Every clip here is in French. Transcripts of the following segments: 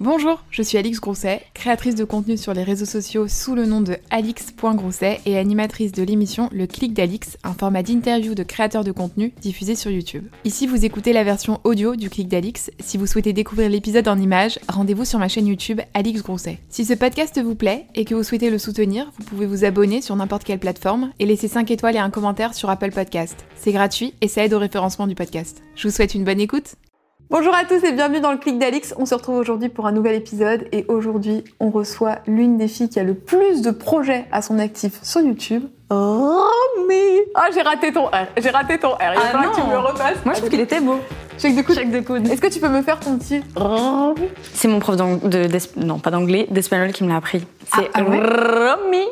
Bonjour, je suis Alix Grousset, créatrice de contenu sur les réseaux sociaux sous le nom de alix.grousset et animatrice de l'émission Le Clic d'Alix, un format d'interview de créateurs de contenu diffusé sur YouTube. Ici, vous écoutez la version audio du Clic d'Alix. Si vous souhaitez découvrir l'épisode en images, rendez-vous sur ma chaîne YouTube Alix Grousset. Si ce podcast vous plaît et que vous souhaitez le soutenir, vous pouvez vous abonner sur n'importe quelle plateforme et laisser 5 étoiles et un commentaire sur Apple Podcast. C'est gratuit et ça aide au référencement du podcast. Je vous souhaite une bonne écoute. Bonjour à tous et bienvenue dans le clic d'Alix. On se retrouve aujourd'hui pour un nouvel épisode et aujourd'hui on reçoit l'une des filles qui a le plus de projets à son actif sur YouTube. Romy Ah j'ai raté ton R, j'ai raté ton R. Il Ah va falloir que tu me le repasses. Moi, je trouve qu'il était beau. Chèque de coude. Chèque de coude. Est-ce que tu peux me faire ton petit Romy? C'est mon prof de, non, pas d'anglais, d'espagnol qui me l'a appris. C'est Ah, ah ouais? Romy.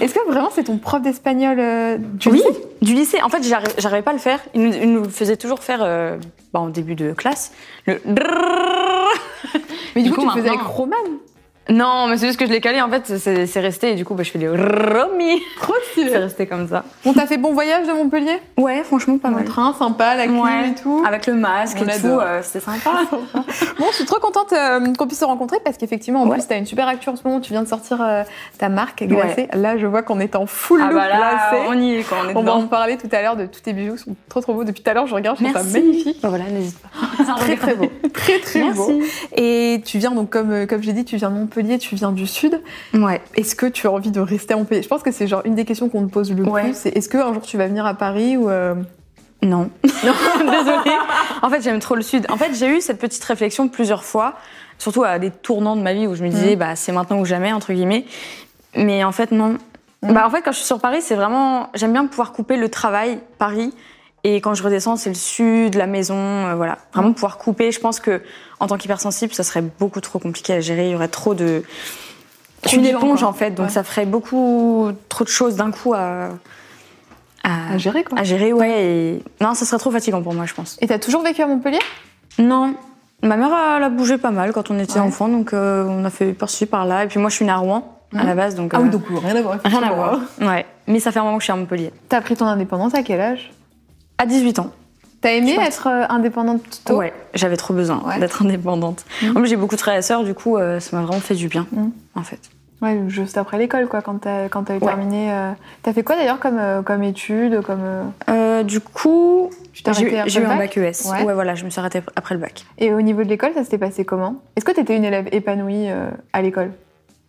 Est-ce que vraiment c'est ton prof d'espagnol euh, du Oui, lycée? du lycée. En fait, j'arri- j'arrivais pas à le faire. Il nous, il nous faisait toujours faire, euh, bah, en début de classe, le Mais du, Du coup, coup, tu faisais avec Roman. Non, mais c'est juste que je l'ai calé. En fait, c'est c'est resté. Et du coup, bah, je fais le Romy. Trop C'est stylé. resté comme ça. On t'a fait bon voyage de Montpellier? Ouais, franchement, pas Le train, sympa, la clim Ouais. et tout. Avec le masque On et tout, euh, c'était sympa. Bon, je suis trop contente euh, qu'on puisse se rencontrer parce qu'effectivement, en Ouais. plus, t'as une super actu en ce moment. Tu viens de sortir euh, ta marque glacée. Là, je vois qu'on est en full ah bah là, glacé. on y est on est On va en parler tout à l'heure de tous tes bijoux qui sont trop trop beaux. Depuis tout à l'heure, je regarde, je trouve ça magnifique. Bah voilà, n'hésite pas. Très très beau. Très très beau. Merci. Et tu viens donc, comme, comme j'ai dit, tu viens de Montpellier, tu viens du Sud. Ouais. Est-ce que tu as envie de rester à Montpellier? Je pense que c'est genre une des questions qu'on te pose le Ouais. plus. C'est est-ce qu'un jour tu vas venir à Paris ou. euh, Non. Désolée. En fait, j'aime trop le sud. En fait, j'ai eu cette petite réflexion plusieurs fois, surtout à des tournants de ma vie où je me disais, bah, c'est maintenant ou jamais, entre guillemets. Mais en fait, non. Mm. Bah, en fait, quand je suis sur Paris, c'est vraiment. J'aime bien pouvoir couper le travail, Paris. Et quand je redescends, c'est le sud, la maison, euh, voilà. Vraiment pouvoir couper. Je pense que, en tant qu'hypersensible, ça serait beaucoup trop compliqué à gérer. Il y aurait trop de. Trop une éponge, quoi. en fait. Donc, Ouais. ça ferait beaucoup trop de choses d'un coup à. à- à gérer quoi à gérer, ouais. Et... Non, ça serait trop fatigant pour moi, je pense. Et t'as toujours vécu à Montpellier? Non. Ma mère, elle a bougé pas mal quand on était Ouais. enfant, donc euh, on a fait par-ci, par-là. Et puis moi, je suis née à Rouen, à la base, donc. Ah euh, oui, donc rien à voir. Rien à voir. Ouais. Mais ça fait un moment que je suis à Montpellier. T'as pris ton indépendance à quel âge? À 18 ans. T'as aimé être euh, indépendante tôt Ouais. J'avais trop besoin Ouais. d'être indépendante. En plus, j'ai beaucoup de frères et sœurs, du coup, euh, ça m'a vraiment fait du bien, Mhm. en fait. Ouais, juste après l'école, quoi, quand t'as quand eu Ouais. terminé. euh, T'as fait quoi d'ailleurs comme, euh, comme études comme, euh, du coup, j'ai eu un bac ES. Ouais. Ouais. voilà, je me suis arrêtée après le bac. Et au niveau de l'école, ça s'était passé comment? Est-ce que t'étais une élève épanouie à l'école?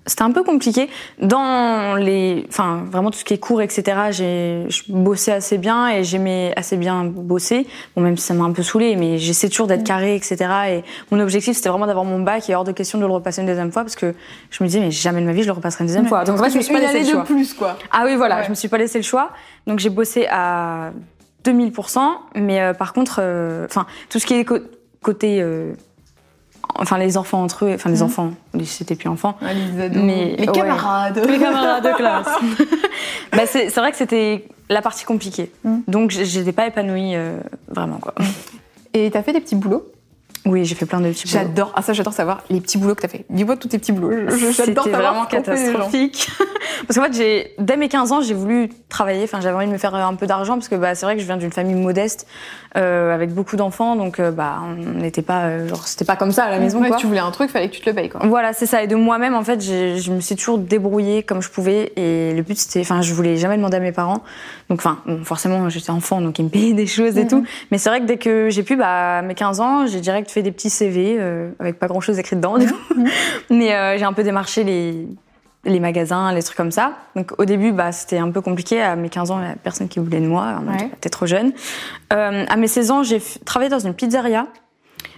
C'était un peu compliqué. Dans les, enfin, vraiment tout ce qui est cours, etc., j'ai, je bossais assez bien et j'aimais assez bien bosser. Bon, même si ça m'a un peu saoulé, mais j'essaie toujours d'être Mm. carré, etc. Et mon objectif, c'était vraiment d'avoir mon bac et hors de question de le repasser une deuxième fois parce que je me disais, mais jamais de ma vie, je le repasserai une deuxième fois. Donc, en fait, je me suis pas laissé le de choix. plus, quoi. Ah oui, voilà, Ouais. je me suis pas laissé le choix. Donc, j'ai bossé à 2000%, mais euh, par contre, euh, enfin, tout ce qui est côté, euh, enfin, les enfants entre eux, enfin, les Mhm. enfants, c'était plus enfants, Ouais, les ados, Mais- les ouais. camarades. les camarades de classe. bah, c'est vrai que c'était la partie compliquée. Mm. Donc j'étais pas épanouie euh, vraiment quoi. Et t'as fait des petits boulots? Oui, j'ai fait plein de petits boulots. J'adore. Ah ça, j'adore savoir les petits boulots que t'as fait. Dis-moi tous tes petits boulots. C'était J'adore savoir vraiment catastrophique. parce qu'en fait, j'ai dès mes 15 ans, j'ai voulu travailler. Enfin, j'avais envie de me faire un peu d'argent parce que bah, c'est vrai que je viens d'une famille modeste euh, avec beaucoup d'enfants, donc euh, bah, on n'était pas euh, genre c'était pas comme ça à la maison Ouais, quoi. tu voulais un truc, fallait que tu te le payes, quoi. Voilà, c'est ça. Et de moi-même, en fait, je me suis toujours débrouillée comme je pouvais. Et le but, c'était, enfin, je voulais jamais demander à mes parents. Donc, enfin, bon, forcément, j'étais enfant, donc ils me payaient des choses et Mhm. tout. Mais c'est vrai que dès que j'ai pu, bah, mes 15 ans, j'ai direct fait des petits CV euh, avec pas grand-chose écrit dedans. du coup. Mais euh, j'ai un peu démarché les les magasins, les trucs comme ça. Donc au début, bah, c'était un peu compliqué. À mes 15 ans, personne qui voulait de moi. Ouais. t'es trop jeune. Euh, à mes 16 ans, j'ai travaillé dans une pizzeria.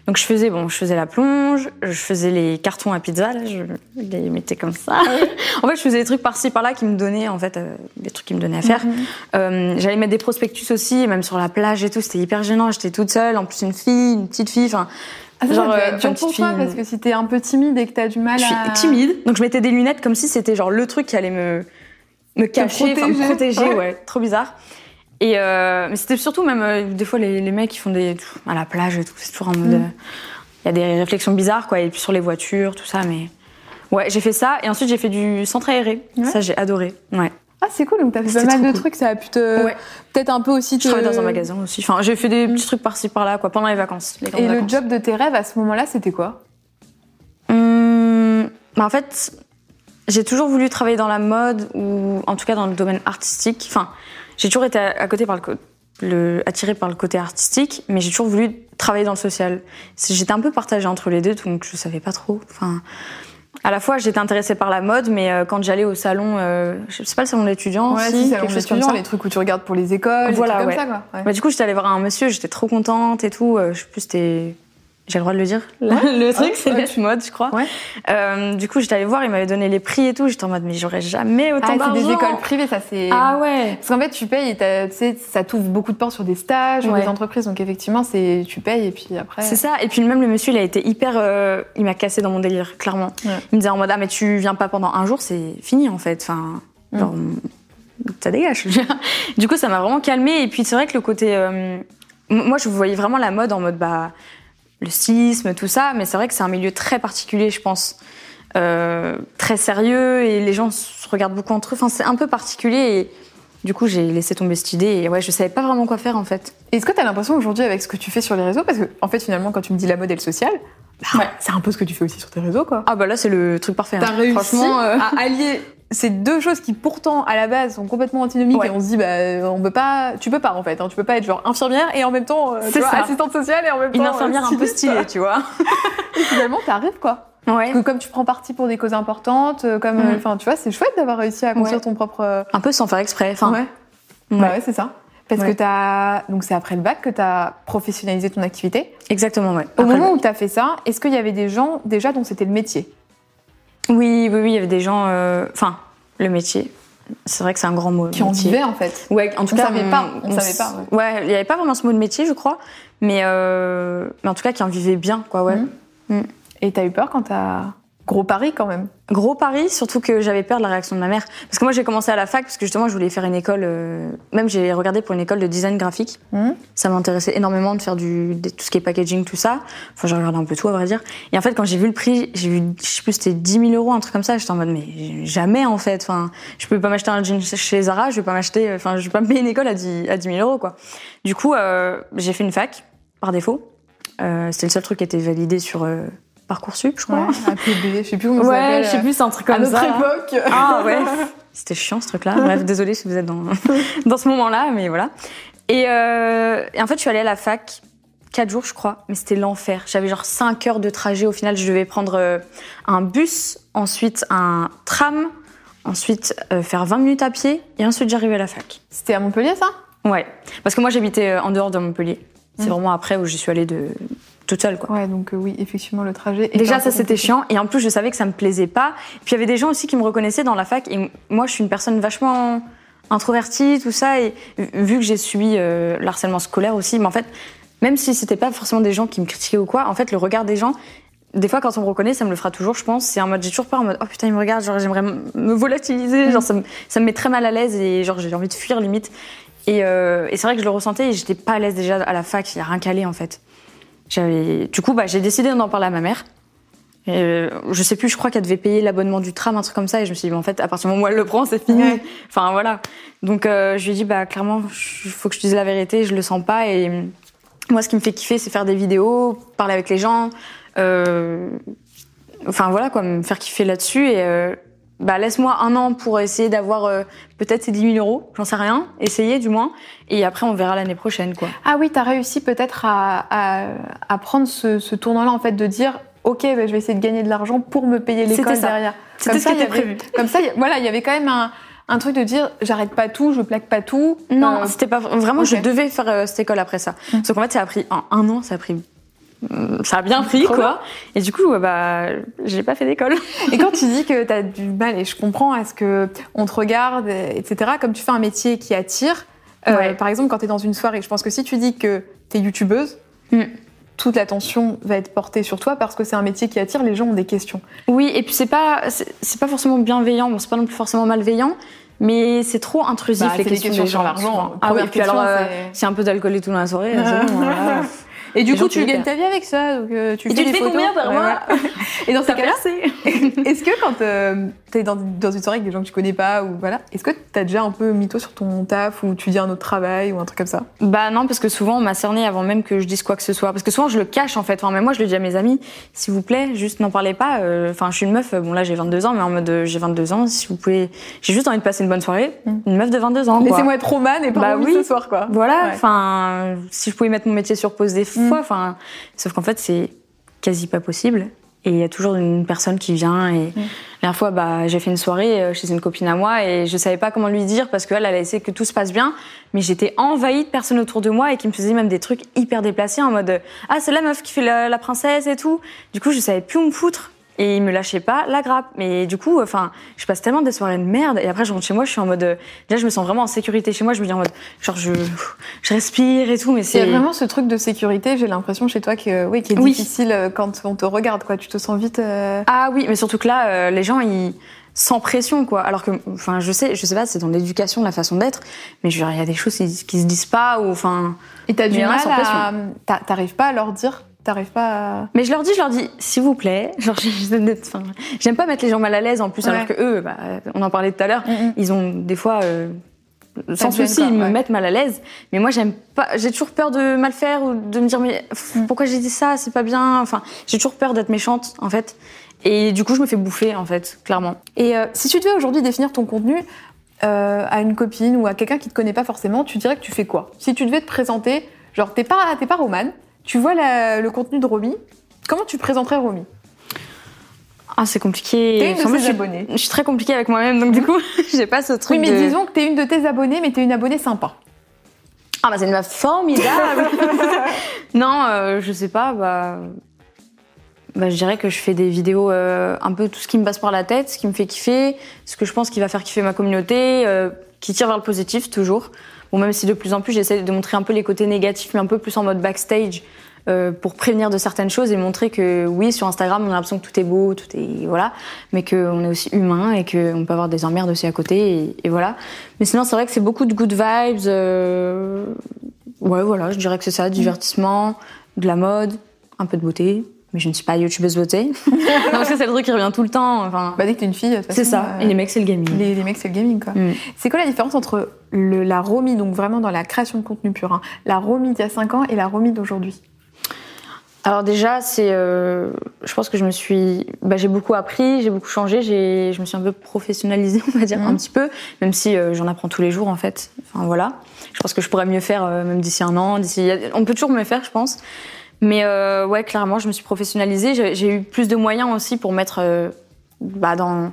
Donc je faisais bon, je faisais la plonge, je faisais les cartons à pizza, là, je les mettais comme ça. en fait, je faisais des trucs par-ci par-là qui me donnaient en fait euh, des trucs qui me donnaient à faire. Mhm. Euh, J'allais mettre des prospectus aussi, même sur la plage et tout, c'était hyper gênant. J'étais toute seule, en plus une fille, une petite fille. Enfin, Ah, ça, Genre, ça euh, dur pour toi parce que si t'es un peu timide et que t'as du mal je suis à. timide, donc je mettais des lunettes comme si c'était genre le truc qui allait me me cacher, me protéger. protéger, Ouais. ouais. trop bizarre. Et euh, mais c'était surtout même euh, des fois les, les mecs qui font des à la plage et tout, c'est toujours en mode. Mm. euh, Il y a des réflexions bizarres quoi, et puis sur les voitures, tout ça, mais ouais, j'ai fait ça et ensuite j'ai fait du centre aéré. Ouais. Ça j'ai adoré. Ouais. Ah, c'est cool, donc t'as fait pas mal de cool. trucs, ça a pu te. Ouais. Peut-être un peu aussi te. Je travaillais dans un magasin aussi. Enfin, j'ai fait des petits trucs par-ci par-là quoi pendant les vacances. les Et le job de tes rêves à ce moment-là, c'était quoi? Hum, bah, En fait, j'ai toujours voulu travailler dans la mode ou en tout cas dans le domaine artistique. Enfin, j'ai toujours été à côté par le, le attirée par le côté artistique, mais j'ai toujours voulu travailler dans le social. J'étais un peu partagée entre les deux, donc je savais pas trop. Enfin, à la fois, j'étais intéressée par la mode, mais euh, quand j'allais au salon, euh, je sais pas le salon d'étudiants ouais, aussi, quelque chose comme ça, les trucs où tu regardes pour les écoles, voilà, comme ça quoi. Ouais. Bah, du coup, j'étais allée voir un monsieur, j'étais trop contente et tout. Euh, je sais plus, c'était j'ai le droit de le dire. le truc, c'est ouais. mode, je crois. Euh, du coup, j'étais allée voir, il m'avait donné les prix et tout. J'étais en mode, mais j'aurais jamais autant d'argent. Ah, c'est des écoles privées, ça c'est. Ah ouais. Parce qu'en fait, tu payes, et tu sais, ça t'ouvre beaucoup de portes sur des stages, ou des entreprises. Donc effectivement, c'est tu payes et puis après. C'est ça. Et puis même le monsieur, il a été hyper, euh, il m'a cassé dans mon délire, clairement. Il me disait en mode, ah mais tu viens pas pendant un jour, c'est fini en fait. Enfin, mm. genre, ça dégage. du coup, ça m'a vraiment calmé. Et puis c'est vrai que le côté, euh, moi, je voyais vraiment la mode en mode bah le stylisme, tout ça, mais c'est vrai que c'est un milieu très particulier, je pense. Euh, très sérieux et les gens se regardent beaucoup entre eux. Enfin, c'est un peu particulier et du coup, j'ai laissé tomber cette idée et ouais, je savais pas vraiment quoi faire en fait. Est-ce que tu as l'impression aujourd'hui avec ce que tu fais sur les réseaux Parce que, en fait, finalement, quand tu me dis la mode et le social, bah, c'est un peu ce que tu fais aussi sur tes réseaux, quoi. Ah bah là, c'est le truc parfait. Hein. T'as réussi Franchement, euh, à allier ces deux choses qui pourtant à la base sont complètement antinomiques et on se dit bah on peut pas tu peux pas en fait hein, tu peux pas être genre infirmière et en même temps euh, tu vois, assistante sociale et en même temps une infirmière un peu stylée tu vois. Et finalement t'arrives quoi. Ouais. que comme tu prends parti pour des causes importantes euh, comme mm. enfin tu vois c'est chouette d'avoir réussi à construire ton propre un peu sans faire exprès enfin. Ouais. Bah ouais c'est ça. Parce que as... donc c'est après le bac que tu as professionnalisé ton activité. Exactement, ouais. Au moment où tu as fait ça, est-ce qu'il y avait des gens déjà dont c'était le métier? Oui, oui, oui, il y avait des gens. Euh, enfin, le métier. C'est vrai que c'est un grand mot. Qui en vivaient en fait. Ouais, en tout on cas, savait pas. On, savait pas. Ouais, il n'y avait pas vraiment ce mot de métier, je crois, mais euh, mais en tout cas qui en vivaient bien, quoi, ouais. Mmh. Mmh. Et t'as eu peur quand t'as Gros pari quand même. Gros pari, surtout que j'avais peur de la réaction de ma mère. Parce que moi j'ai commencé à la fac parce que justement je voulais faire une école. Euh, même j'ai regardé pour une école de design graphique. Mmh. Ça m'intéressait énormément de faire du tout ce qui est packaging, tout ça. Enfin j'ai regardé un peu tout à vrai dire. Et en fait quand j'ai vu le prix, j'ai vu, je sais plus c'était 10 000 euros un truc comme ça. J'étais en mode mais jamais en fait. Enfin je peux pas m'acheter un jean chez Zara, je vais pas m'acheter. Enfin je vais pas me payer une école à 10, à 10 000 euros quoi. Du coup euh, j'ai fait une fac par défaut. Euh, c'était le seul truc qui était validé sur euh, Parcoursup, je crois. Ouais, APB, je sais plus comment ça s'appelle. Ouais, je sais plus, c'est un truc comme ça. À notre époque. Ah ouais. C'était chiant ce truc-là. Bref, désolée si vous êtes dans, dans ce moment-là, mais voilà. Et, euh, et, en fait, je suis allée à la fac 4 jours, je crois, mais c'était l'enfer. J'avais genre 5 heures de trajet. Au final, je devais prendre euh, un bus, ensuite un tram, ensuite euh, faire 20 minutes à pied, et ensuite j'arrivais à la fac. C'était à Montpellier, ça? Ouais. Parce que moi, j'habitais en dehors de Montpellier. C'est mmh. vraiment après où j'y suis allée de, toute seule quoi. Ouais, donc euh, oui, effectivement le trajet. Déjà ça c'était chiant et en plus je savais que ça me plaisait pas. Puis il y avait des gens aussi qui me reconnaissaient dans la fac et moi je suis une personne vachement introvertie tout ça et vu que j'ai subi euh, l'harcèlement scolaire aussi, mais en fait même si c'était pas forcément des gens qui me critiquaient ou quoi, en fait le regard des gens des fois, quand on me reconnaît, ça me le fera toujours, je pense. C'est en mode, j'ai toujours peur en mode, oh putain, il me regarde, genre, j'aimerais me volatiliser, genre, ça me, ça me met très mal à l'aise et genre, j'ai envie de fuir limite. Et, euh, et c'est vrai que je le ressentais et j'étais pas à l'aise déjà à la fac, il y a rien calé en fait. Du coup, bah, j'ai décidé d'en parler à ma mère. Et euh, je sais plus, je crois qu'elle devait payer l'abonnement du tram, un truc comme ça. Et je me suis dit, en fait, à partir du moment où elle le prend, c'est fini. Enfin, voilà. Donc, euh, je lui ai dit, bah, clairement, il faut que je dise la vérité, je le sens pas. Et moi, ce qui me fait kiffer, c'est faire des vidéos, parler avec les gens. Euh... Enfin, voilà, quoi, me faire kiffer là-dessus. Et euh, bah laisse-moi un an pour essayer d'avoir euh, peut-être ces 10 000 euros, j'en sais rien, essayer du moins, et après on verra l'année prochaine quoi. Ah oui, t'as réussi peut-être à, à, à, prendre ce, ce tournant-là en fait de dire ok, bah, je vais essayer de gagner de l'argent pour me payer l'école derrière. C'était ce qui était prévu. Comme ça, voilà, il y avait quand même un, un truc de dire j'arrête pas tout, je plaque pas tout. Non, euh, c'était pas vraiment. Je devais faire euh, cette école après ça. Mmh. Sauf qu'en fait, ça a pris un, un an, ça a pris ça a bien pris, quoi. Et du coup, bah, j'ai pas fait d'école. et quand tu dis que tu as du mal, et je comprends, à ce que on te regarde, etc., comme tu fais un métier qui attire, euh, par exemple, quand tu es dans une soirée, je pense que si tu dis que tu es youtubeuse, mm. toute l'attention va être portée sur toi parce que c'est un métier qui attire, les gens ont des questions. Oui, et puis c'est pas, c'est pas forcément bienveillant, bon, c'est pas non plus forcément malveillant, mais c'est trop intrusif bah, les questions, questions sur l'argent. Ah oui, puis alors, euh, c'est un peu d'alcool et tout dans la soirée. Et du coup, tu gagnes ta vie avec ça, donc euh, tu Et fais tu des fais photos. combien par Ouais, mois voilà. Et dans ces cas-là, est-ce que quand euh, t'es dans, dans une soirée avec des gens que tu connais pas ou voilà, est-ce que t'as déjà un peu mytho sur ton taf ou tu dis un autre travail ou un truc comme ça? Bah non, parce que souvent on m'a cerné avant même que je dise quoi que ce soit. Parce que souvent je le cache en fait. Enfin, mais moi je le dis à mes amis, s'il vous plaît, juste n'en parlez pas. Euh, Enfin, je suis une meuf, bon là j'ai 22 ans, mais en mode euh, j'ai 22 ans, si vous pouvez. J'ai juste envie de passer une bonne soirée. Mm. Une meuf de 22 ans. Laissez-moi être romane et Bah pas oui. ce soir quoi. Voilà, Ouais. enfin, si je pouvais mettre mon métier sur pause des. Fois, enfin, sauf qu'en fait, c'est quasi pas possible. Et il y a toujours une personne qui vient. Et Mm. la dernière fois, bah, j'ai fait une soirée euh, chez une copine à moi et je savais pas comment lui dire parce qu'elle, elle a essayé que tout se passe bien. Mais j'étais envahie de personnes autour de moi et qui me faisaient même des trucs hyper déplacés en mode Ah, c'est la meuf qui fait la, la princesse et tout. Du coup, je savais plus où me foutre. Et il me lâchait pas la grappe. Mais du coup, enfin, je passe tellement des soirées de merde. Et après, je rentre chez moi, je suis en mode. euh, Déjà, je me sens vraiment en sécurité chez moi. Je me dis en mode. Genre, je, je respire et tout. Mais Il y c'est. a vraiment ce truc de sécurité, j'ai l'impression chez toi que oui, qui est Oui. difficile euh, quand on te regarde quoi, tu te sens vite euh, Ah oui, mais surtout que là, euh, les gens, ils sans pression quoi. Alors que, enfin, je sais, je sais pas, c'est dans l'éducation, la façon d'être, mais je veux dire, il y a des choses qui, qui se disent pas ou enfin. et t'as du mal à t'a- t'arrives pas à leur dire, t'arrives pas à... Mais je leur dis, je leur dis, s'il vous plaît, genre, j'aime pas mettre les gens mal à l'aise en plus, Ouais. alors que eux, bah, on en parlait tout à l'heure, Mhm. ils ont des fois. euh, sans souci, ils me ouais. mettent mal à l'aise. Mais moi, j'aime pas. J'ai toujours peur de mal faire ou de me dire mais pff, Mm. pourquoi j'ai dit ça, c'est pas bien. Enfin, j'ai toujours peur d'être méchante en fait. Et du coup, je me fais bouffer en fait, clairement. Et euh, si tu devais aujourd'hui définir ton contenu euh, à une copine ou à quelqu'un qui te connaît pas forcément, tu dirais que tu fais quoi? Si tu devais te présenter, genre t'es pas, t'es pas romane, tu vois la- le contenu de Romy, comment tu présenterais Romy? Ah, c'est compliqué. T'es une de moi, je abonnés. Je suis très compliquée avec moi-même, donc du coup, j'ai pas ce truc Oui, mais de... disons que t'es une de tes abonnés, mais t'es une abonnée sympa. Ah bah c'est une meuf formidable Non, euh, je sais pas, bah... bah... Je dirais que je fais des vidéos euh, un peu tout ce qui me passe par la tête, ce qui me fait kiffer, ce que je pense qui va faire kiffer ma communauté, euh, qui tire vers le positif toujours. Bon, même si de plus en plus j'essaie de montrer un peu les côtés négatifs, mais un peu plus en mode backstage, euh, pour prévenir de certaines choses et montrer que oui, sur Instagram, on a l'impression que tout est beau, tout est voilà, mais qu'on est aussi humain et qu'on peut avoir des emmerdes aussi à côté et, et voilà. Mais sinon, c'est vrai que c'est beaucoup de good vibes. euh, Ouais, voilà, je dirais que c'est ça, divertissement, de la mode, un peu de beauté. Mais je ne suis pas youtubeuse beauté. non, parce que c'est le truc qui revient tout le temps. Enfin, Bah dès que t'es une fille, de toute c'est ça. euh, Et les mecs, c'est le gaming. les, les mecs, c'est le gaming quoi. Mm. C'est quoi la différence entre le, la Romy, donc vraiment dans la création de contenu pur, hein, la Romy d'il y a 5 ans et la Romy d'aujourd'hui? Alors déjà, c'est, euh, je pense que je me suis, bah, j'ai beaucoup appris, j'ai beaucoup changé, j'ai, je me suis un peu professionnalisée, on va dire Mhm. un petit peu, même si euh, j'en apprends tous les jours en fait. Enfin voilà, je pense que je pourrais mieux faire euh, même d'ici un an, d'ici, on peut toujours mieux faire, je pense. Mais euh, ouais, clairement, je me suis professionnalisée. J'ai, eu plus de moyens aussi pour mettre euh, bah, dans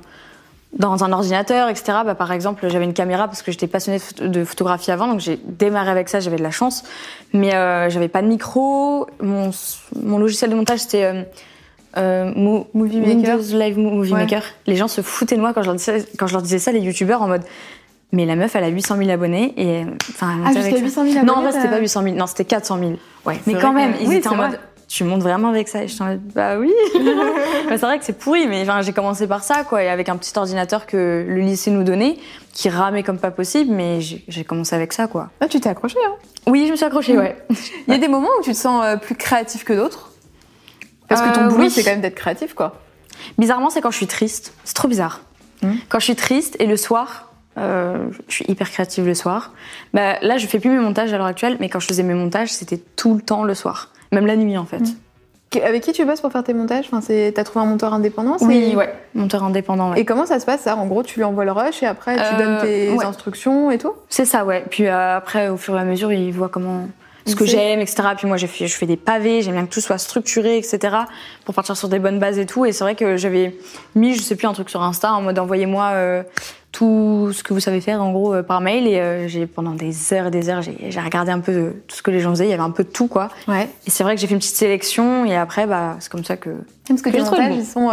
dans un ordinateur, etc. Bah, par exemple, j'avais une caméra parce que j'étais passionnée de photo- de photographie avant, donc j'ai démarré avec ça, j'avais de la chance. Mais euh, j'avais pas de micro. Mon, mon logiciel de montage, c'était euh, euh, Mo- Movie Maker. Windows Live Movie Ouais. Maker. Les gens se foutaient de moi quand je leur disais, quand je leur disais ça, les youtubeurs, en mode Mais la meuf, elle a 800 000 abonnés. Et, enfin, elle Ah, montait jusqu'à avec 800 000 ça. abonnés Non, en vrai, c'était pas 800 000, non, c'était 400 000. Ouais, Mais quand même, que- ils oui, étaient en mode. Tu montes vraiment avec ça Et en mode Bah oui C'est vrai que c'est pourri, mais enfin, j'ai commencé par ça, quoi, et avec un petit ordinateur que le lycée nous donnait, qui ramait comme pas possible, mais j'ai commencé avec ça, quoi. Ah, tu t'es accroché, hein? Oui, je me suis accrochée, ouais. Il y a des moments où tu te sens euh, plus créatif que d'autres? Parce que ton Euh, boulot, oui. c'est quand même d'être créatif, quoi. Bizarrement, c'est quand je suis triste. C'est trop bizarre. Mhm. Quand je suis triste et le soir, euh, je suis hyper créative le soir. Bah, là, je fais plus mes montages à l'heure actuelle, mais quand je faisais mes montages, c'était tout le temps le soir. Même la nuit, en fait. Qu- Avec qui tu bosses pour faire tes montages? Enfin, T'as trouvé un monteur indépendant Oui, ouais. Monteur indépendant, ouais. Et comment ça se passe, ça? En gros, tu lui envoies le rush et après, tu Euh, donnes tes ouais. instructions et tout? C'est ça, ouais. Puis euh, après, au fur et à mesure, il voit comment ce que j'aime, etc. Puis moi, j'ai fait- je fais des pavés, j'aime bien que tout soit structuré, etc. Pour partir sur des bonnes bases et tout. Et c'est vrai que j'avais mis, je sais plus, un truc sur Insta en mode envoyez-moi euh, tout ce que vous savez faire, en gros, euh, par mail. Et euh, j'ai pendant des heures et des heures, j'ai regardé un peu de tout ce que les gens faisaient. Il y avait un peu de tout, quoi. Ouais. Et c'est vrai que j'ai fait une petite sélection. Et après, bah, c'est comme ça que. Parce que Que trouvé montages, bon. ils sont.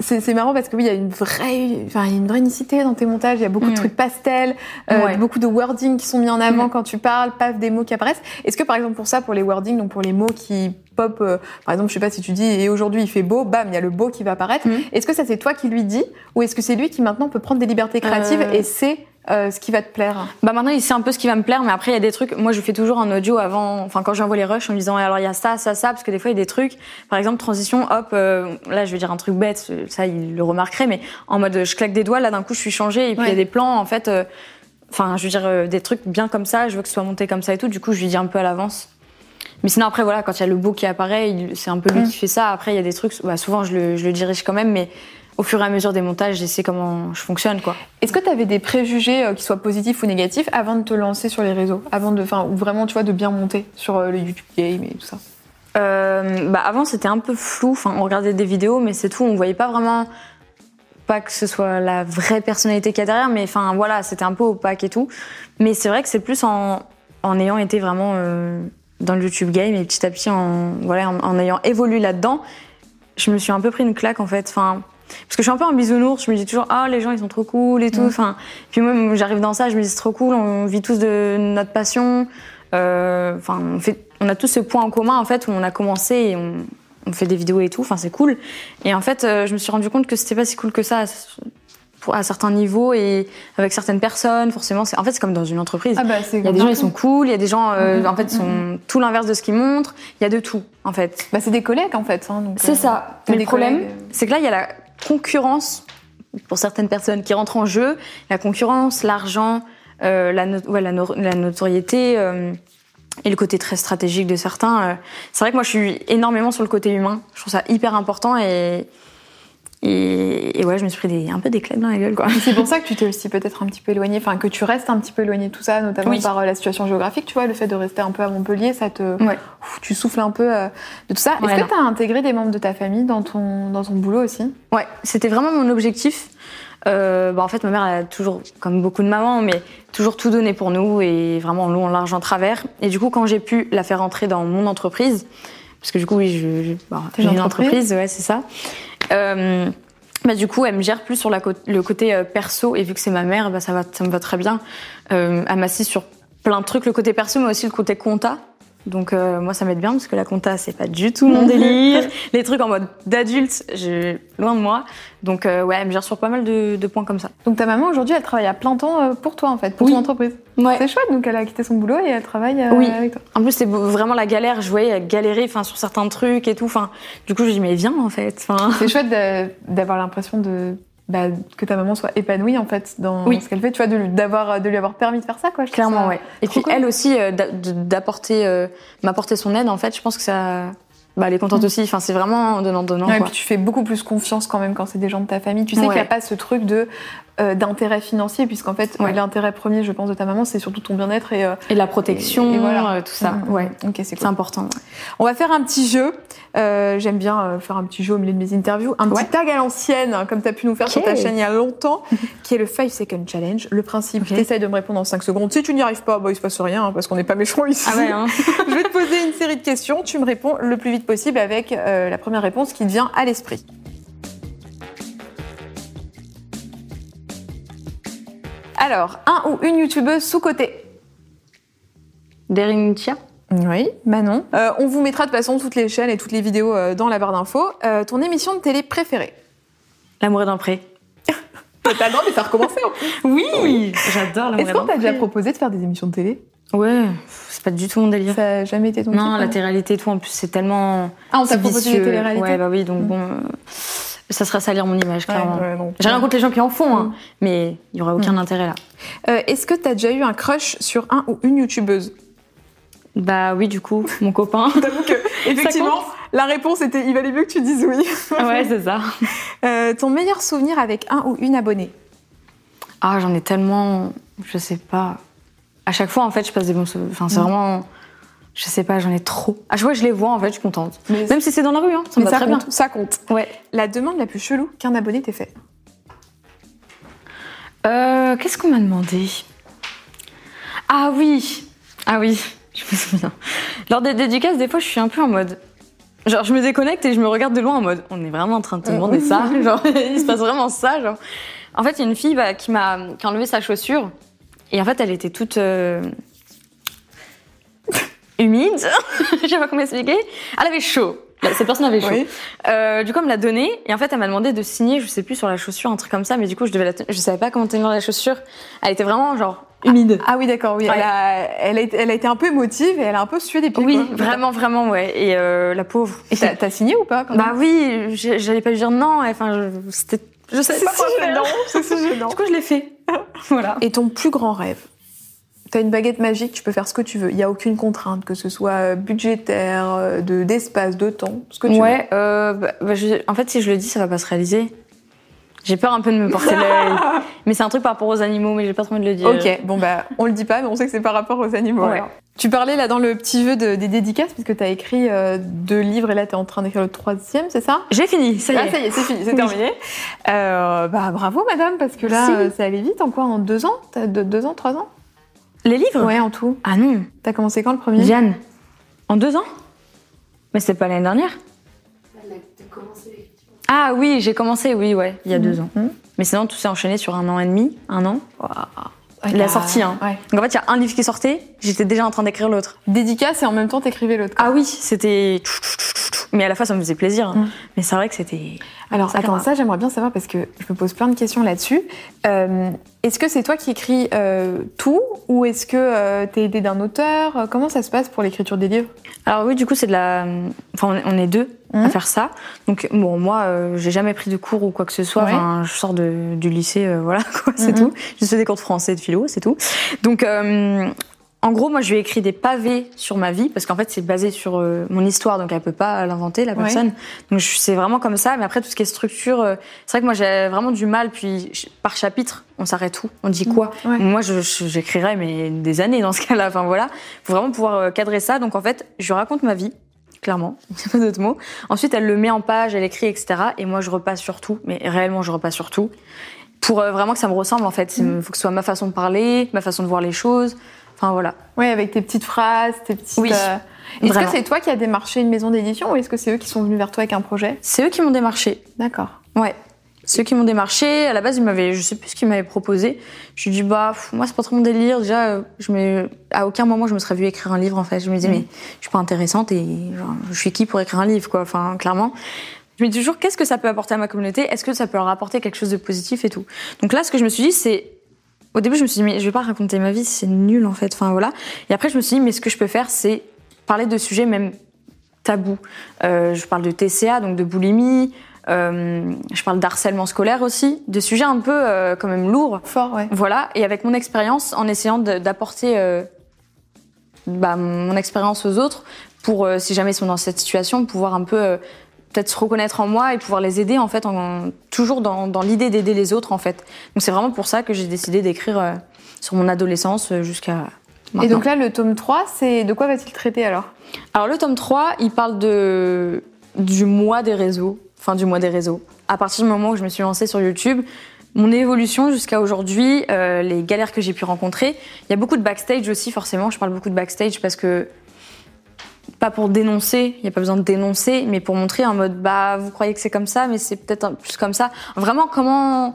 C'est c'est marrant parce que oui, il y a une vraie, enfin, il y a une vraie unicité dans tes montages. Il y a beaucoup de Mm. trucs pastels, euh, Ouais. beaucoup de wording qui sont mis en avant Mm. quand tu parles, paf, des mots qui apparaissent. Est-ce que par exemple pour ça, pour les wordings, donc pour les mots qui pop, euh, par exemple, je sais pas si tu dis et aujourd'hui il fait beau, bam, il y a le beau qui va apparaître. Mm. Est-ce que ça c'est toi qui lui dis ou est-ce que c'est lui qui maintenant peut prendre des libertés créatives Euh. et sait euh, ce qui va te plaire Bah maintenant, il sait un peu ce qui va me plaire, mais après, il y a des trucs. Moi, je fais toujours un audio avant, enfin, quand j'envoie les rushs en me disant, alors il y a ça, ça, ça, parce que des fois, il y a des trucs. Par exemple, transition, hop, euh, là, je vais dire un truc bête, ça, il le remarquerait, mais en mode, je claque des doigts, là, d'un coup, je suis changée, et puis il y a des plans, en fait, euh, enfin, je veux dire, des trucs bien comme ça, je veux que ce soit monté comme ça et tout, du coup, je lui dis un peu à l'avance. Mais sinon, après, voilà, quand il y a le beau qui apparaît, c'est un peu lui mm. qui fait ça. Après, il y a des trucs, bah, souvent, je le, je le dirige quand même, mais au fur et à mesure des montages, j'essaie comment je fonctionne, quoi. Est-ce que tu avais des préjugés euh, qui soient positifs ou négatifs avant de te lancer sur les réseaux, avant de, enfin, ou vraiment, tu vois, de bien monter sur euh, le YouTube Game et tout ça? Euh, bah avant, c'était un peu flou. Enfin, on regardait des vidéos, mais c'est tout. On voyait pas vraiment, pas que ce soit la vraie personnalité qu'il y a derrière, mais enfin, voilà, c'était un peu opaque et tout. Mais c'est vrai que c'est plus en, en ayant été vraiment dans le YouTube Game et petit à petit, en, voilà, en, en ayant évolué là-dedans, je me suis un peu pris une claque en fait. Enfin, parce que je suis un peu un bisounours, je me dis toujours ah les gens ils sont trop cool et tout. Enfin, puis moi j'arrive dans ça, je me dis c'est trop cool, on vit tous de notre passion. Euh, enfin, on fait, on a tous ce point en commun en fait où on a commencé et on, on fait des vidéos et tout. Enfin, c'est cool. Et en fait, euh, je me suis rendu compte que c'était pas si cool que ça à certains niveaux et avec certaines personnes. Forcément, en fait, c'est comme dans une entreprise. Ah bah, il y a des gens, ils sont cool. Il y a des gens, euh, mm-hmm. en fait, ils sont mm-hmm. tout l'inverse de ce qu'ils montrent. Il y a de tout, en fait. Bah, c'est des collègues, en fait. Hein, c'est ça. Mais le problème, c'est que là, il y a la concurrence pour certaines personnes qui rentrent en jeu, la concurrence, l'argent, euh, la, la, notoriété euh, et le côté très stratégique de certains. Euh. C'est vrai que moi je suis énormément sur le côté humain. Je trouve ça hyper important et et, ouais, je me suis pris des, un peu des claques dans la gueule, quoi. C'est pour ça que tu t'es aussi peut-être un petit peu éloigné, enfin que tu restes un petit peu éloigné de tout ça, notamment par euh, la situation géographique, tu vois, le fait de rester un peu à Montpellier, ça te, tu souffles un peu euh, de tout ça. Est-ce que tu as intégré des membres de ta famille dans ton, dans ton boulot aussi? Ouais, c'était vraiment mon objectif. Euh, bah en fait, ma mère a toujours, comme beaucoup de mamans, mais toujours tout donné pour nous et vraiment en long, large, en travers. Et du coup, quand j'ai pu la faire entrer dans mon entreprise, parce que du coup, oui, je, j'ai une entreprise, ouais, c'est ça. Euh, bah, du coup, elle me gère plus sur le côté euh, perso, et vu que c'est ma mère, bah, ça, va, ça me va très bien. Euh, elle m'assiste sur plein de trucs, le côté perso, mais aussi le côté compta. Donc euh, moi ça m'aide bien parce que la compta c'est pas du tout mon délire. Les trucs en mode d'adulte, j'ai loin de moi. Donc euh, ouais, elle me gère sur pas mal de, de, points comme ça. Donc ta maman aujourd'hui elle travaille à plein temps euh, pour toi en fait, pour ton entreprise. Ouais. C'est chouette donc elle a quitté son boulot et elle travaille oui. avec toi. En plus c'est vraiment la galère, je voyais galérer enfin sur certains trucs et tout. Enfin du coup je dis mais viens en fait. Enfin... C'est chouette d'avoir l'impression de bah, que ta maman soit épanouie en fait dans ce qu'elle fait, tu vois, de lui, d'avoir, de lui avoir permis de faire ça, quoi. Clairement, ouais. Et puis elle aussi, euh, d'apporter, euh, m'apporter son aide, en fait, je pense que ça, bah, elle est contente mm. aussi. Enfin, c'est vraiment donnant donnant. et puis tu fais beaucoup plus confiance quand même quand c'est des gens de ta famille. Tu sais qu'il n'y a pas ce truc de euh, d'intérêt financier, puisqu'en fait, l'intérêt premier, je pense, de ta maman, c'est surtout ton bien-être et, euh, et la protection, et, voilà. Euh, tout ça. Mm, mm, ouais, ok, c'est important. On va faire un petit jeu. J'aime bien faire un petit jeu au milieu de mes interviews. Un petit tag à l'ancienne, comme tu as pu nous faire sur ta chaîne il y a longtemps, qui est le 5 Second Challenge. Le principe, okay. tu essayes de me répondre en 5 secondes. Si tu n'y arrives pas, bah, il se passe rien, hein, parce qu'on n'est pas méchants ici. Ah ouais, hein. je vais te poser une série de questions. Tu me réponds le plus vite possible avec la première réponse qui te vient à l'esprit. Alors, un ou une youtubeuse sous-côté Derintia Oui, Manon. Euh, on vous mettra de toute façon toutes les chaînes et toutes les vidéos euh, dans la barre d'infos. Euh, ton émission de télé préférée? L'amour est d'un le droit de faire recommencer en plus. Oui, j'adore l'amour Est-ce qu'on t'a déjà proposé de faire des émissions de télé? Ouais, c'est pas du tout mon délire. Ça n'a jamais été ton Non, la télé-réalité et tout, en plus, c'est tellement. Ah, on t'a proposé la télé-réalité Ouais, bah oui, donc mm. bon ça serait salir mon image, clairement. J'ai rien contre les gens qui en font, hein, mm. mais il y aurait aucun mm. intérêt là. Euh, est-ce que tu as déjà eu un crush sur un ou une youtubeuse? Bah oui, du coup, mon copain. T'avoue que, effectivement, la réponse était il valait mieux que tu dises oui. ouais, c'est ça. Euh, ton meilleur souvenir avec un ou une abonnée? Ah, j'en ai tellement. Je sais pas. À chaque fois, en fait, je passe des bons souvenirs. Enfin, c'est mm. vraiment je sais pas, j'en ai trop. À chaque fois je les vois, en fait, je suis contente. Même si c'est dans la rue, hein, ça me va très bien. Ça compte. Ouais. La demande la plus chelou qu'un abonné t'ait fait euh, Qu'est-ce qu'on m'a demandé? Ah oui Ah oui, je me souviens. Lors des dédicaces, des fois, je suis un peu en mode. Genre, je me déconnecte et je me regarde de loin en mode. On est vraiment en train de te demander ça. Genre, il se passe vraiment ça. Genre. En fait, il y a une fille bah, qui m'a qui a enlevé sa chaussure. Et en fait, elle était toute. Euh, humide, je sais pas comment expliquer. Elle avait chaud. Cette personne avait chaud. Oui. Euh, du coup, elle me l'a donné et en fait, elle m'a demandé de signer, je sais plus sur la chaussure, un truc comme ça, mais du coup, je devais la je savais pas comment tenir la chaussure. Elle était vraiment genre humide. Ah oui, d'accord, oui. Ouais. Elle, a, elle, a elle a été un peu émotive et elle a un peu sué des pieds. oui, quoi. vraiment, vraiment, ouais. Et euh, la pauvre. Et t'as signé ou pas quand Bah même oui, j'allais pas lui dire non. Enfin, je- c'était, je savais pas quoi si faire. c'est si gênant. Du coup, je l'ai fait. voilà. Et ton plus grand rêve T'as une baguette magique, tu peux faire ce que tu veux. Il n'y a aucune contrainte, que ce soit euh, budgétaire, euh, de d'espace, de temps, ce que tu Ouais. Euh, bah, bah, je- en fait, si je le dis, ça va pas se réaliser. J'ai peur un peu de me porter l'œil. mais c'est un truc par rapport aux animaux, mais j'ai pas trop envie de le dire. veux. Ok, bon bah on le dit pas, mais on sait que c'est par rapport aux animaux. Ouais. Tu parlais là dans le petit jeu de- des dédicaces, parce que t'as écrit euh, deux livres et là t'es en train d'écrire le troisième, c'est ça? J'ai fini, ça y Ah est. ça y est, c'est fini, c'est terminé. Euh, bah bravo madame, parce que là euh, ça allait vite. En quoi En deux ans? T'as de- deux ans, trois ans? Les livres? Ouais, en tout. Ah non, T'as commencé quand le premier? Diane. En deux ans? Mais c'était pas l'année dernière Ah oui, j'ai commencé, oui, ouais, il y a deux ans. Mhm. Mais sinon, tout s'est enchaîné sur un an et demi, un an. Ouais, La t'as- sortie, hein. Ouais. Donc en fait, il y a un livre qui sortait, j'étais déjà en train d'écrire l'autre. Dédicace et en même temps t'écrivais l'autre. Ah oui, c'était. Mais à la fois, ça me faisait plaisir. hein. Mm. Mais c'est vrai que c'était. Alors, Ça attends, ça, j'aimerais bien savoir parce que je me pose plein de questions là-dessus. Euh, est-ce que c'est toi qui écris euh, tout ou est-ce que euh, t'es aidé d'un auteur? Euh, Comment ça se passe pour l'écriture des livres? Alors oui, du coup, c'est de la. Enfin, on est- deux à faire ça. Donc bon, moi, euh, j'ai jamais pris de cours ou quoi que ce soit. Ouais. Enfin, je sors de, du lycée, voilà, quoi, c'est Mhm. tout. Je fais des cours de français de philo, c'est tout. Donc, en gros, moi, je lui ai écrit des pavés sur ma vie parce qu'en fait, c'est basé sur euh, mon histoire, donc elle peut pas l'inventer, la Ouais. personne. Donc, je- c'est vraiment comme ça. Mais après, tout ce qui est structure, euh, c'est vrai que moi, j'ai vraiment du mal. Puis, par chapitre, on s'arrête où? On dit quoi? Ouais. Moi, j'écrirais mais des années dans ce cas-là. Enfin voilà, faut vraiment pouvoir euh, cadrer ça. Donc en fait, je raconte ma vie, clairement, c'est pas d'autre mot. Ensuite, elle le met en page, elle écrit, etc. Et moi, je repasse sur tout, mais réellement, je repasse sur tout pour euh, vraiment que ça me ressemble en fait. Il faut que ce soit ma façon de parler, ma façon de voir les choses. Enfin voilà. Ouais, avec tes petites phrases, tes petites. Oui, euh, Est-ce que c'est toi qui as démarché une maison d'édition ou est-ce que c'est eux qui sont venus vers toi avec un projet? C'est eux qui m'ont démarché. D'accord. Ouais. Ceux qui m'ont démarché, à la base, ils m'avaient, je sais plus ce qu'ils m'avaient proposé. Je lui ai dit, bah, pff, moi, c'est pas trop mon délire. Déjà, euh, je me, à aucun moment, je me serais vue écrire un livre, en fait. Je me disais, mais je suis pas intéressante et genre, je suis qui pour écrire un livre, quoi. Enfin, clairement. Je me dis toujours, qu'est-ce que ça peut apporter à ma communauté? Est-ce que ça peut leur apporter quelque chose de positif et tout? Donc là, ce que je me suis dit, c'est, au début, je me suis dit, mais je vais pas raconter ma vie, c'est nul, en fait. Enfin, voilà. Et après, je me suis dit, mais ce que je peux faire, c'est parler de sujets même tabous. Euh, je parle de TCA, donc de boulimie. Euh, je parle d'harcèlement scolaire aussi, de sujets un peu euh, quand même lourds. Fort, ouais. Voilà, et avec mon expérience, en essayant d'apporter euh, bah, mon expérience aux autres, pour, euh, si jamais ils sont dans cette situation, pouvoir un peu euh, peut-être se reconnaître en moi et pouvoir les aider, en fait, en, toujours dans, dans l'idée d'aider les autres, en fait. Donc c'est vraiment pour ça que j'ai décidé d'écrire euh, sur mon adolescence euh, jusqu'à maintenant. Et donc là, le tome 3, c'est de quoi va-t-il traiter alors? Alors le tome 3, il parle de du mois des réseaux, enfin du mois des réseaux. À partir du moment où je me suis lancée sur YouTube, mon évolution jusqu'à aujourd'hui, euh, les galères que j'ai pu rencontrer. Il y a beaucoup de backstage aussi, forcément. Je parle beaucoup de backstage parce que pas pour dénoncer, il n'y a pas besoin de dénoncer, mais pour montrer en mode bah vous croyez que c'est comme ça, mais c'est peut-être plus comme ça. Vraiment comment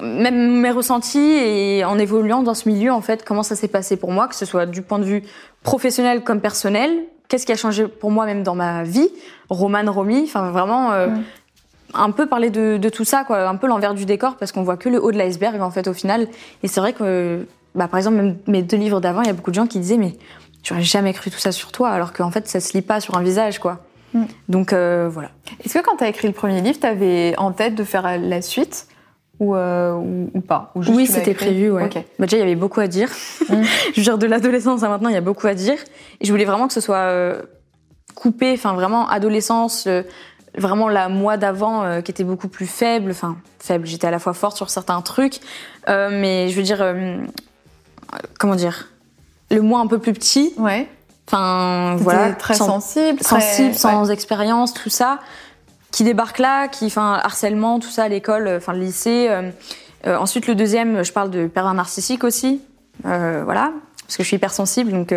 même mes ressentis et en évoluant dans ce milieu en fait, comment ça s'est passé pour moi, que ce soit du point de vue professionnel comme personnel, qu'est-ce qui a changé pour moi même dans ma vie, Romane, Romy, enfin vraiment euh, un peu parler de, de tout ça, quoi, un peu l'envers du décor parce qu'on voit que le haut de l'iceberg en fait au final. Et c'est vrai que bah, par exemple même mes deux livres d'avant, il y a beaucoup de gens qui disaient mais j'aurais jamais cru tout ça sur toi alors qu'en fait ça se lit pas sur un visage quoi. Mm. Donc euh, voilà. Est-ce que quand tu as écrit le premier livre, tu avais en tête de faire la suite ou, euh, ou, ou pas? Ou juste Oui, c'était prévu, ouais. Bah, déjà, il y avait beaucoup à dire. Mm. je veux dire, de l'adolescence à maintenant, il y a beaucoup à dire. Et je voulais vraiment que ce soit euh, coupé, enfin vraiment adolescence, vraiment la moi d'avant qui était beaucoup plus faible. Enfin, faible, j'étais à la fois forte sur certains trucs. Mais je veux dire, comment dire? Le moi un peu plus petit. Ouais. Enfin, voilà. très sans- sensible. très- sensible, ouais. sans expérience, tout ça, qui débarque là, qui, enfin, harcèlement, tout ça à l'école, euh, enfin, le lycée. euh, euh, ensuite, le deuxième, je parle de pervers narcissique aussi, euh, voilà, parce que je suis hypersensible, donc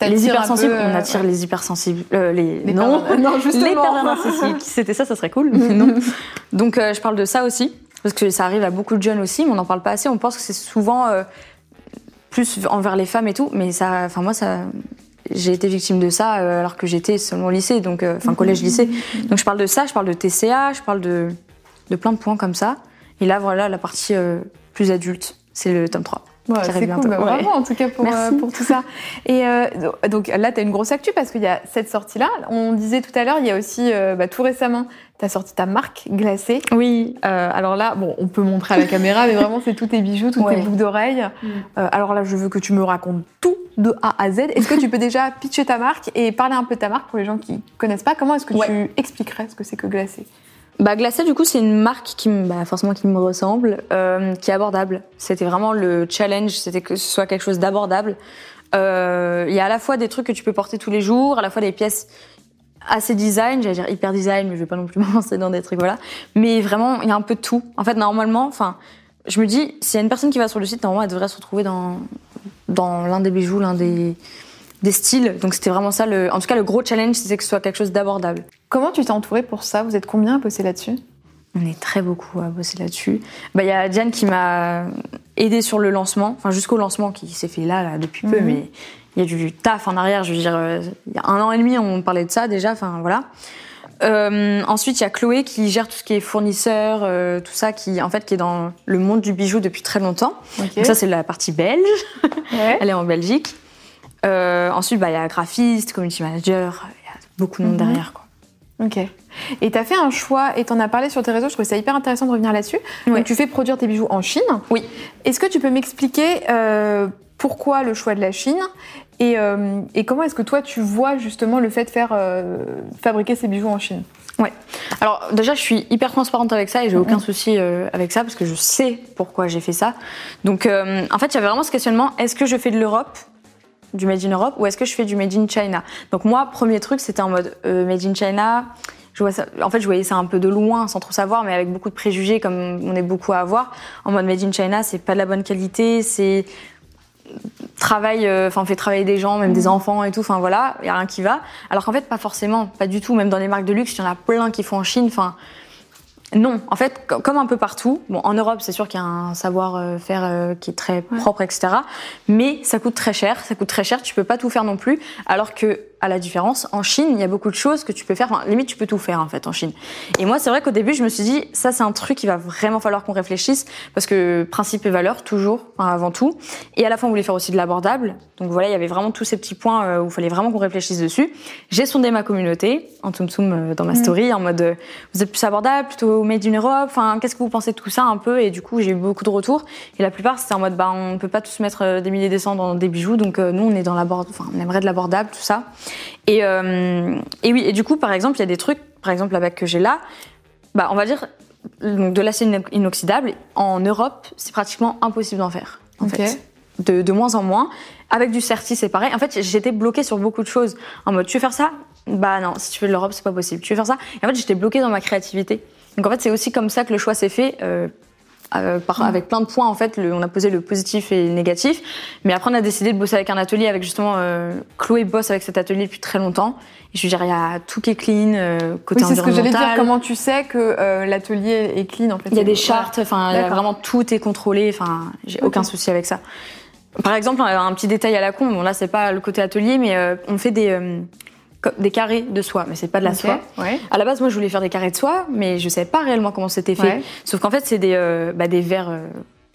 les hypersensibles, peu, on attire ouais. les hypersensibles, euh, les, Les non, pervers- non, justement. les pervers narcissiques. Si c'était ça, ça serait cool, mais non. Donc, euh, je parle de ça aussi, parce que ça arrive à beaucoup de jeunes aussi, mais on n'en parle pas assez. On pense que c'est souvent euh, plus envers les femmes et tout, mais ça, enfin moi, ça, j'ai été victime de ça euh, alors que j'étais seulement au lycée, donc euh, enfin collège lycée. Donc je parle de ça, je parle de TCA, je parle de de plein de points comme ça. Et là voilà la partie euh, plus adulte, c'est le tome 3. Ouais, c'est cool, bah, Ouais. en tout cas pour, euh, pour tout ça. Et euh, donc là, tu as une grosse actu parce qu'il y a cette sortie-là. On disait tout à l'heure, il y a aussi euh, bah, tout récemment, tu as sorti ta marque glacée. Oui. Alors là, bon, on peut montrer à la caméra, mais vraiment, c'est tous tes bijoux, toutes Ouais. tes boucles d'oreilles. Euh, alors là, je veux que tu me racontes tout de A à Z. Est-ce que tu peux déjà pitcher ta marque et parler un peu de ta marque pour les gens qui connaissent pas? Comment est-ce que tu expliquerais ce que c'est que glacé? Bah Glacé du coup c'est une marque qui me, bah, forcément qui me ressemble, euh, qui est abordable. C'était vraiment le challenge, c'était que ce soit quelque chose d'abordable. Euh, Il y a à la fois des trucs que tu peux porter tous les jours, à la fois des pièces assez design, j'allais dire hyper design, mais je vais pas non plus me lancer dans des trucs voilà. Mais vraiment il y a un peu de tout. En fait normalement, enfin je me dis s'il y a une personne qui va sur le site, normalement elle devrait se retrouver dans dans l'un des bijoux, l'un des des styles. Donc c'était vraiment ça le, en tout cas le gros challenge, c'était que ce soit quelque chose d'abordable. Comment tu t'es entourée pour ça? Vous êtes combien à bosser là-dessus? On est très beaucoup à bosser là-dessus. Bah, il y a Diane qui m'a aidé sur le lancement, enfin jusqu'au lancement qui s'est fait là, là depuis peu, Mhm. mais il y a du taf en arrière. Je veux dire, euh, il y a un an et demi, on parlait de ça déjà. Enfin voilà. Euh, ensuite, il y a Chloé qui gère tout ce qui est fournisseur, euh, tout ça, qui en fait qui est dans le monde du bijou depuis très longtemps. Donc ça, c'est la partie belge. Ouais. Elle est en Belgique. Euh, ensuite, bah, il y a graphiste, community manager. Il y a beaucoup de monde Mhm. derrière. Quoi. Ok. Et tu as fait un choix, et tu en as parlé sur tes réseaux, je trouvais ça hyper intéressant de revenir là-dessus. Ouais. Donc tu fais produire tes bijoux en Chine. Oui. Est-ce que tu peux m'expliquer euh, pourquoi le choix de la Chine et, euh, et comment est-ce que toi tu vois justement le fait de faire euh, fabriquer ces bijoux en Chine? Alors déjà, je suis hyper transparente avec ça et j'ai aucun Mhm. souci euh, avec ça parce que je sais pourquoi j'ai fait ça. Donc euh, en fait, il y avait vraiment ce questionnement est-ce que je fais de l'Europe? Du Made in Europe ou est-ce que je fais du Made in China? Donc moi, premier truc, c'était en mode euh, Made in China. Je vois ça, en fait, je voyais ça un peu de loin, sans trop savoir, mais avec beaucoup de préjugés, comme on est beaucoup à avoir. En mode Made in China, c'est pas de la bonne qualité, c'est travail, euh, enfin fait travailler des gens, même des enfants et tout, enfin voilà, il y a rien qui va. Alors qu'en fait pas forcément, pas du tout. Même dans les marques de luxe, il y en a plein qui font en Chine. Enfin non, en fait co- comme un peu partout. Bon en Europe c'est sûr qu'il y a un savoir-faire qui est très propre, etc. Mais ça coûte très cher, ça coûte très cher. Tu peux pas tout faire non plus. Alors que à la différence, en Chine il y a beaucoup de choses que tu peux faire. Enfin, limite tu peux tout faire en fait en Chine. Et moi c'est vrai qu'au début je me suis dit ça c'est un truc qu'il va vraiment falloir qu'on réfléchisse parce que principe et valeur toujours enfin, avant tout. Et à la fois, on voulait faire aussi de l'abordable. Donc voilà, il y avait vraiment tous ces petits points euh, où il fallait vraiment qu'on réfléchisse dessus. J'ai sondé ma communauté en Tum Tum euh, dans ma story en mode euh, vous êtes plus abordable, plutôt made in Europe. Enfin, qu'est-ce que vous pensez de tout ça un peu? Et du coup, j'ai eu beaucoup de retours. Et la plupart, c'était en mode bah on peut pas tous mettre des milliers des cents dans des bijoux. Donc euh, nous, on est dans l'abord, enfin on aimerait de l'abordable, tout ça. Et euh, et oui, et du coup, par exemple, il y a des trucs, par exemple la bague que j'ai là, bah on va dire donc de l'acier ino- inoxydable. En Europe, c'est pratiquement impossible d'en faire. En fait de, de moins en moins. Avec du certi, c'est pareil. En fait, j'étais bloquée sur beaucoup de choses. En mode, tu veux faire ça? Bah non, si tu veux de l'Europe, c'est pas possible. Tu veux faire ça? Et en fait, j'étais bloquée dans ma créativité. Donc en fait, c'est aussi comme ça que le choix s'est fait. euh, euh, par- avec plein de points en fait, le- on a posé le positif et le négatif, mais après on a décidé de bosser avec un atelier avec justement euh, Chloé bosse avec cet atelier depuis très longtemps. Et je veux dire, il y a tout qui est clean, euh, côté Oui, c'est ce que j'allais dire. Comment tu sais que euh, l'atelier est clean en fait Il y a des chartes, enfin, vraiment tout est contrôlé, enfin, j'ai aucun souci avec ça. Par exemple, un petit détail à la con, bon là c'est pas le côté atelier, mais euh, on fait des, euh, des carrés de soie, mais c'est pas de la soie. Ouais. À la base, moi je voulais faire des carrés de soie, mais je savais pas réellement comment c'était fait. Ouais. Sauf qu'en fait, c'est des, euh, bah, des verres euh,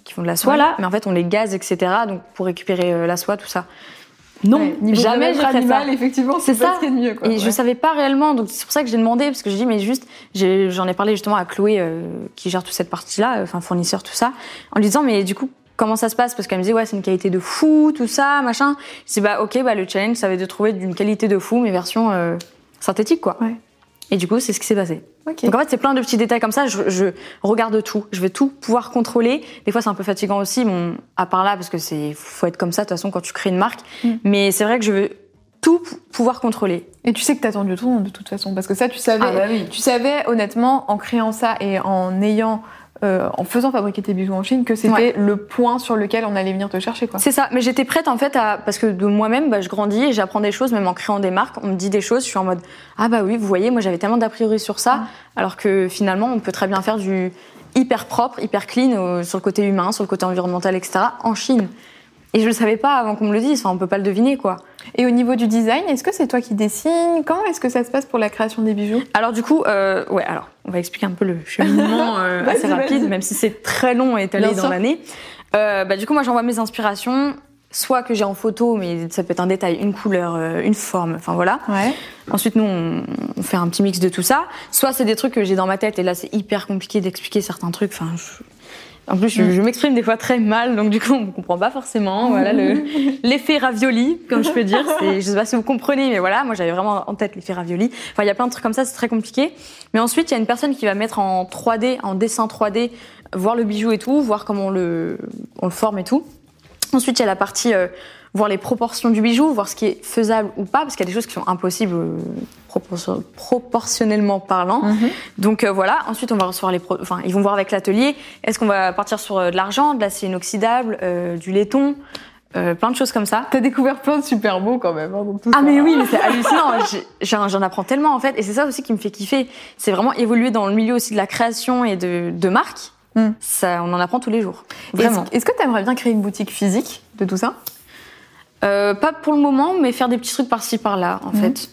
qui font de la soie Ouais. là, mais en fait on les gaze, etc. Donc pour récupérer euh, la soie, tout ça. Non, jamais je bien-être ferais ça. animal, effectivement, C'est ça. ce de mieux. Quoi. Et je savais pas réellement, donc c'est pour ça que j'ai demandé, parce que j'ai dit, mais juste, j'ai- j'en ai parlé justement à Chloé, qui gère toute cette partie-là, euh, enfin fournisseur, tout ça, en lui disant, mais du coup, comment ça se passe Parce qu'elle me disait, ouais, c'est une qualité de fou, tout ça, machin. Je dis, bah ok, bah le challenge, ça va être de trouver d'une qualité de fou, mais version euh, synthétique, quoi. Ouais. Et du coup, c'est ce qui s'est passé. Ok. Donc en fait, c'est plein de petits détails comme ça. Je, je regarde tout. Je veux tout pouvoir contrôler. Des fois, c'est un peu fatigant aussi, bon, à part là, parce que c'est faut être comme ça de toute façon quand tu crées une marque. Mm. Mais c'est vrai que je veux tout pou- pouvoir contrôler. Et tu sais que t'attends du tout de toute façon, parce que ça, tu savais, Ah bah oui. tu savais honnêtement en créant ça et en ayant, euh, en faisant fabriquer tes bijoux en Chine, que c'était Ouais. le point sur lequel on allait venir te chercher, quoi. C'est ça. Mais j'étais prête en fait à parce que de moi-même, bah, je grandis et j'apprends des choses, même en créant des marques. On me dit des choses, je suis en mode ah bah oui, vous voyez, moi j'avais tellement d'a priori sur ça, alors que finalement, on peut très bien faire du hyper propre, hyper clean euh, sur le côté humain, sur le côté environnemental, etc. en Chine. Et je le savais pas avant qu'on me le dise. Enfin, on peut pas le deviner quoi. Et au niveau du design, est-ce que c'est toi qui dessines? Comment est-ce que ça se passe pour la création des bijoux? Alors du coup, euh, ouais, alors on va expliquer un peu le cheminement euh, assez rapide, même si c'est très long et étalé dans l'année. Euh, bah, du coup, moi j'envoie mes inspirations, soit que j'ai en photo, mais ça peut être un détail, une couleur, euh, une forme, enfin voilà. Ouais. Ensuite, nous, on, on fait un petit mix de tout ça. Soit c'est des trucs que j'ai dans ma tête, et là c'est hyper compliqué d'expliquer certains trucs. Enfin, je- en plus, je, je m'exprime des fois très mal, donc du coup, on ne comprend pas forcément. Voilà le- l'effet ravioli, comme je peux dire. Je sais pas si vous comprenez, mais voilà, moi j'avais vraiment en tête l'effet ravioli. Enfin, il y a plein de trucs comme ça, c'est très compliqué. Mais ensuite, il y a une personne qui va mettre en 3D, en dessin 3D, voir le bijou et tout, voir comment on le, on le forme et tout. Ensuite, il y a la partie euh, voir les proportions du bijou, voir ce qui est faisable ou pas, parce qu'il y a des choses qui sont impossibles euh, proportion- proportionnellement parlant. Donc euh, voilà. Ensuite, on va recevoir les, enfin, ils vont voir avec l'atelier. Est-ce qu'on va partir sur euh, de l'argent, de l'acier inoxydable, euh, du laiton, euh, plein de choses comme ça. T'as découvert plein de super beaux quand même. hein, tout Ah ça. mais oui, mais c'est hallucinant. J'en j'en apprends tellement en fait, et c'est ça aussi qui me fait kiffer. C'est vraiment évoluer dans le milieu aussi de la création et de, de marque. Mm. Ça, on en apprend tous les jours. Est-ce Vraiment. est-ce que t'aimerais bien créer une boutique physique de tout ça? Euh, pas pour le moment, mais faire des petits trucs par-ci par-là, en Mhm. fait.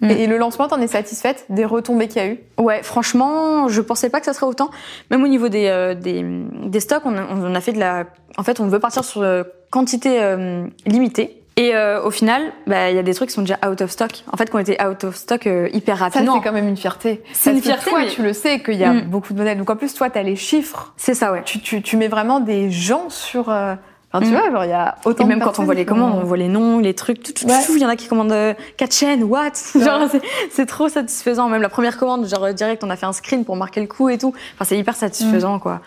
Mm. et, et le lancement, t'en es satisfaite des retombées qu'il y a eu? Ouais, franchement, je pensais pas que ça serait autant. Même au niveau des, euh, des, des stocks, on a, on a fait de la. En fait, on veut partir sur euh, quantité euh, limitée. Et euh, au final, bah, il y a des trucs qui sont déjà out of stock. En fait, qui ont été out of stock euh, hyper Ça, rapidement. c'est quand même une fierté. C'est une fierté, Toi, mais- tu le sais qu'il y a Mm. beaucoup de modèles. Donc en plus, toi, t'as les chiffres. C'est ça, ouais. Tu, tu, tu mets vraiment des gens sur. euh, Enfin, tu Mm. vois, genre, il y a autant Et de même quand on voit les commandes, ont- on voit les noms, les trucs, tout, tout, Ouais. tout. Il y en a qui commandent euh, quatre chaînes, what? Genre, c'est- trop satisfaisant. Même la première commande, genre direct, on a fait un screen pour marquer le coup et tout. Enfin, c'est hyper satisfaisant, quoi.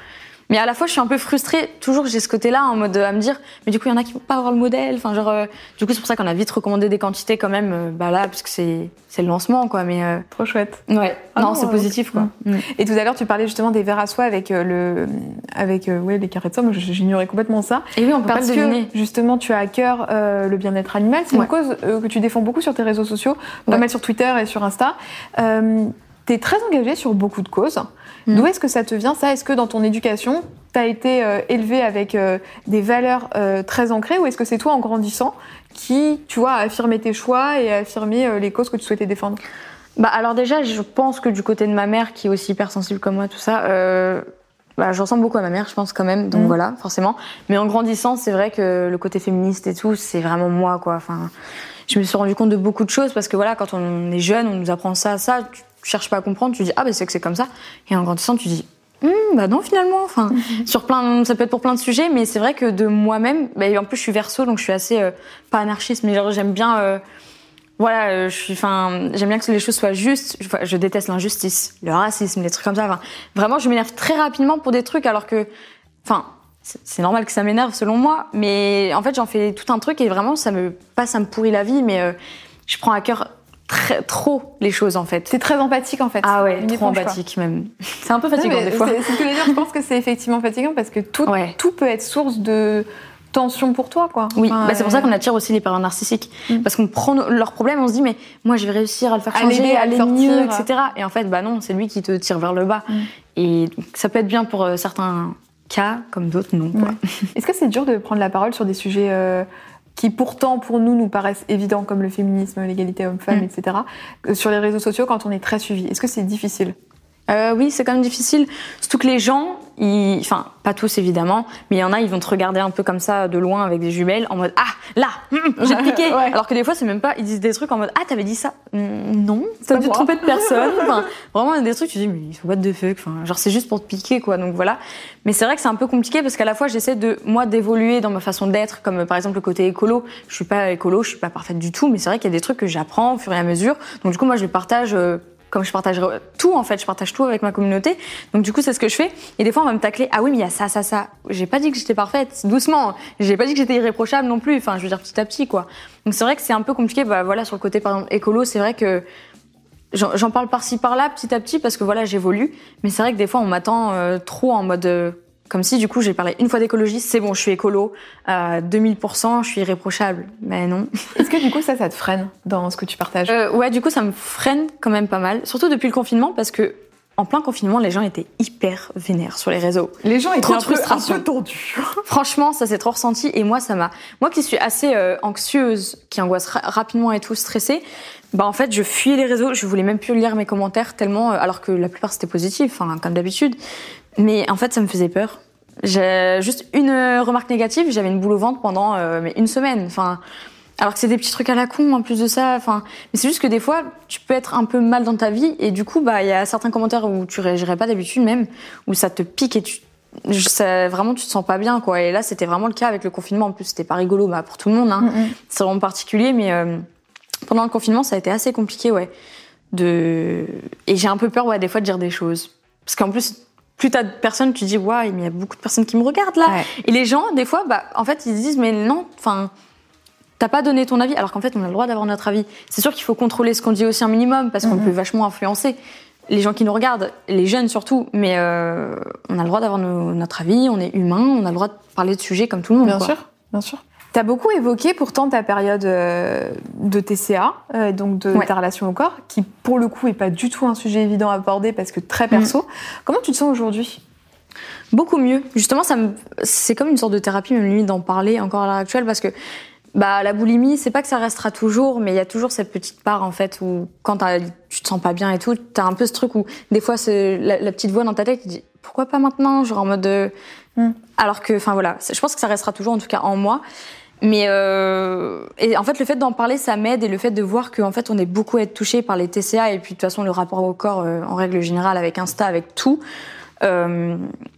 Mais à la fois, je suis un peu frustrée. Toujours, j'ai ce côté-là en mode euh, à me dire, mais du coup, il y en a qui vont pas avoir le modèle. Enfin, genre, euh, du coup, c'est pour ça qu'on a vite recommandé des quantités quand même, euh, bah là, parce que c'est c'est le lancement, quoi. Mais euh, Trop chouette. ouais, Ah non, non, c'est euh, positif, quoi. Mm. Et tout à l'heure, tu parlais justement des verres à soie avec le, avec euh, ouais, les carrés de soie. Moi, j'ignorais complètement ça. Et oui, on peut Parce pas le deviner. que justement, tu as à cœur euh, le bien-être animal. C'est Ouais. une cause que tu défends beaucoup sur tes réseaux sociaux, pas Ouais. mal sur Twitter et sur Insta. Euh, tu es très engagée sur beaucoup de causes. Mm. D'où est-ce que ça te vient ça? Est-ce que dans ton éducation, tu as été euh, élevée avec euh, des valeurs euh, très ancrées ou est-ce que c'est toi en grandissant qui, tu vois, a affirmé tes choix et a affirmé euh, les causes que tu souhaitais défendre? Bah alors déjà, je pense que du côté de ma mère, qui est aussi hyper sensible comme moi, tout ça, bah, je ressemble beaucoup à ma mère, je pense quand même. Donc Mhm. voilà, forcément. Mais en grandissant, c'est vrai que le côté féministe et tout, c'est vraiment moi, quoi. Enfin, je me suis rendu compte de beaucoup de choses parce que voilà, quand on est jeune, on nous apprend ça, ça. Tu cherches pas à comprendre, tu dis ah bah c'est que c'est comme ça. Et en grandissant, tu dis Hum, bah non finalement. Enfin, sur plein, ça peut être pour plein de sujets, mais c'est vrai que de moi-même, bah, en plus je suis verso, donc je suis assez euh, pas anarchiste, mais genre j'aime bien. euh, voilà, euh, je suis, enfin, j'aime bien que les choses soient justes. Je, je déteste l'injustice, le racisme, les trucs comme ça. Enfin, vraiment, je m'énerve très rapidement pour des trucs, alors que, enfin, c'est c'est normal que ça m'énerve selon moi, mais en fait, j'en fais tout un truc et vraiment, ça me, pas, ça me pourrit la vie, mais euh, je prends à cœur très, trop les choses en fait. C'est très empathique en fait. Ah ouais, trop quoi. empathique même. C'est un peu fatigant des fois. C'est c'est ce que je veux dire. Je pense que c'est effectivement fatigant parce que tout, Ouais. tout peut être source de tension pour toi, quoi. Oui, bah, c'est pour ça euh, qu'on attire aussi les parents narcissiques. Mm. Parce qu'on prend leurs problèmes, on se dit, mais moi, je vais réussir à le faire changer, à à le aller sortir. mieux, etc. Et en fait, bah non, c'est lui qui te tire vers le bas. Mm. Et ça peut être bien pour euh, certains cas, comme d'autres, non. Ouais. Est-ce que c'est dur de prendre la parole sur des sujets euh, qui pourtant pour nous nous paraissent évidents comme le féminisme, l'égalité homme-femme, Mm. etc. euh, sur les réseaux sociaux quand on est très suivi Est-ce que c'est difficile? Euh, oui, c'est quand même difficile. Surtout que les gens, ils... enfin, pas tous évidemment, mais il y en a, ils vont te regarder un peu comme ça de loin avec des jumelles en mode Ah, là, hum, j'ai piqué. Ouais. Alors que des fois, c'est même pas, ils disent des trucs en mode Ah, t'avais dit ça Hum, Non, t'as dû te tromper de personne. Enfin, vraiment, il y a des trucs, tu dis Mais ils sont what the fuck enfin, Genre, c'est juste pour te piquer, quoi. Donc voilà. Mais c'est vrai que c'est un peu compliqué parce qu'à la fois, j'essaie de, moi, d'évoluer dans ma façon d'être, comme par exemple le côté écolo. Je suis pas écolo, je suis pas parfaite du tout, mais c'est vrai qu'il y a des trucs que j'apprends au fur et à mesure. Donc du coup, moi, je le partage. euh, comme je partage tout en fait, je partage tout avec ma communauté. Donc du coup, c'est ce que je fais. Et des fois, on va me tacler. Ah oui, mais il y a ça, ça, ça. J'ai pas dit que j'étais parfaite. Doucement. J'ai pas dit que j'étais irréprochable non plus. Enfin, je veux dire petit à petit, quoi. Donc c'est vrai que c'est un peu compliqué. Bah voilà, sur le côté par exemple écolo, c'est vrai que j'en parle par-ci par-là, petit à petit, parce que voilà, j'évolue. Mais c'est vrai que des fois, on m'attend euh, trop en mode. euh, comme si du coup j'ai parlé une fois d'écologie, c'est bon, je suis écolo, à 2000%, je suis irréprochable. Mais non. Est-ce que du coup ça, ça te freine dans ce que tu partages? Euh, ouais, du coup, ça me freine quand même pas mal. Surtout depuis le confinement, parce que en plein confinement, les gens étaient hyper vénères sur les réseaux. Les gens étaient Trop un peu, un peu tendus. Franchement, ça s'est trop ressenti et moi, ça m'a. Moi qui suis assez euh, anxieuse, qui angoisse ra- rapidement et tout, stressée, bah en fait, je fuyais les réseaux. Je voulais même plus lire mes commentaires tellement, euh, alors que la plupart c'était positif, enfin comme d'habitude. Mais en fait, ça me faisait peur. J'ai juste une euh, remarque négative, j'avais une boule au ventre pendant euh, mais une semaine. Enfin, alors que c'est des petits trucs à la con en plus de ça. Enfin, mais c'est juste que des fois, tu peux être un peu mal dans ta vie et du coup, bah il y a certains commentaires où tu réagirais pas d'habitude même, où ça te pique et tu ça, vraiment tu te sens pas bien quoi. Et là, c'était vraiment le cas avec le confinement. En plus, c'était pas rigolo bah, pour tout le monde. Hein. C'est vraiment particulier, mais euh, pendant le confinement, ça a été assez compliqué, ouais. De et j'ai un peu peur, ouais, des fois de dire des choses, parce qu'en plus. Plus t'as de personnes, tu dis, mais il y a beaucoup de personnes qui me regardent là. Ouais. Et les gens, des fois, bah, en fait, ils se disent, mais non, enfin, t'as pas donné ton avis, alors qu'en fait, on a le droit d'avoir notre avis. C'est sûr qu'il faut contrôler ce qu'on dit aussi un minimum, parce qu'on peut vachement influencer les gens qui nous regardent, les jeunes surtout, mais euh, on a le droit d'avoir notre avis, on est humain, on a le droit de parler de sujets comme tout le monde. Bien quoi. sûr, bien sûr. T'as beaucoup évoqué pourtant ta période euh, de TCA, euh, donc de Ouais. ta relation au corps, qui pour le coup est pas du tout un sujet évident à aborder parce que très perso. Comment tu te sens aujourd'hui? Beaucoup mieux. Justement, ça me... c'est comme une sorte de thérapie, même limite d'en parler encore à l'heure actuelle, parce que bah, la boulimie, c'est pas que ça restera toujours, mais il y a toujours cette petite part, en fait, où quand tu te sens pas bien et tout, t'as un peu ce truc où, des fois, c'est la, la petite voix dans ta tête qui dit pourquoi pas maintenant? Genre en mode. euh, Mm. Alors que, enfin voilà, je pense que ça restera toujours, en tout cas en moi. Mais euh, et en fait, le fait d'en parler, ça m'aide et le fait de voir qu'en fait, on est beaucoup à être touché par les TCA et puis de toute façon le rapport au corps euh, en règle générale avec Insta, avec tout. Euh,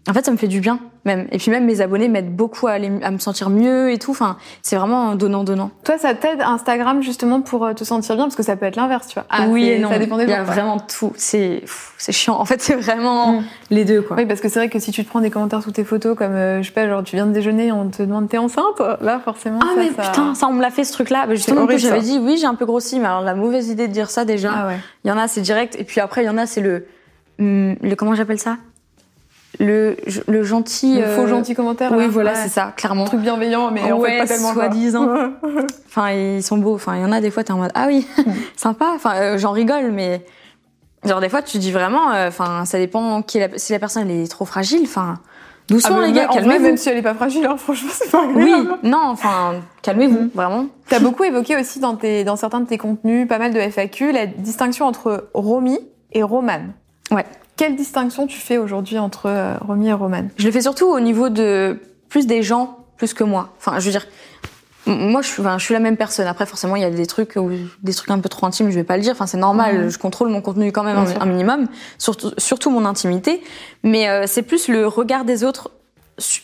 en fait, ça me fait du bien même. Et puis même mes abonnés m'aident beaucoup à, aller, à me sentir mieux et tout. Enfin, c'est vraiment donnant donnant. Toi, ça t'aide Instagram justement pour euh, te sentir bien? Parce que ça peut être l'inverse, tu vois. Ah oui et non. Ça dépend des Il y a quoi. vraiment tout. C'est c'est chiant. En fait, c'est vraiment Mm. les deux quoi. Oui, parce que c'est vrai que si tu te prends des commentaires sous tes photos, comme euh, je sais pas, genre tu viens de déjeuner, on te demande t'es enceinte, là forcément. Ah ça, mais ça- putain, ça on me l'a fait ce truc-là. Bah, justement, j'avais dit oui, j'ai un peu grossi, mais alors la mauvaise idée de dire ça déjà. Ah ouais. Il y en a, c'est direct. Et puis après, il y en a, c'est le, hum, le comment j'appelle ça? Le, le gentil. Le euh, faux gentil commentaire. Oui, là. voilà, Ouais. c'est ça, clairement. Un truc bienveillant, mais en Ouais, fait pas tellement. soi-disant. Enfin, ils sont beaux. Enfin, il y en a des fois, t'es en mode ah oui, sympa. Enfin, euh, j'en rigole, mais genre des fois, tu dis vraiment. euh, Enfin, ça dépend qui est la- si la personne elle est trop fragile. Enfin, doucement Ah, les gars, calmez-vous. même si elle est pas fragile, hein, franchement, c'est pas Oui, agréable. non, enfin, calmez-vous, vraiment. T'as beaucoup évoqué aussi dans, tes, dans certains de tes contenus, pas mal de FAQ, la distinction entre Romy et Roman. Ouais. Quelle distinction tu fais aujourd'hui entre euh, Romy et Roman? Je le fais surtout au niveau de plus des gens plus que moi. Enfin, je veux dire, moi, je suis, enfin, je suis la même personne. Après, forcément, il y a des trucs, où- des trucs un peu trop intimes, je vais pas le dire. Enfin, c'est normal. Je contrôle mon contenu quand même un, minimum, surtout, surtout mon intimité. Mais euh, c'est plus le regard des autres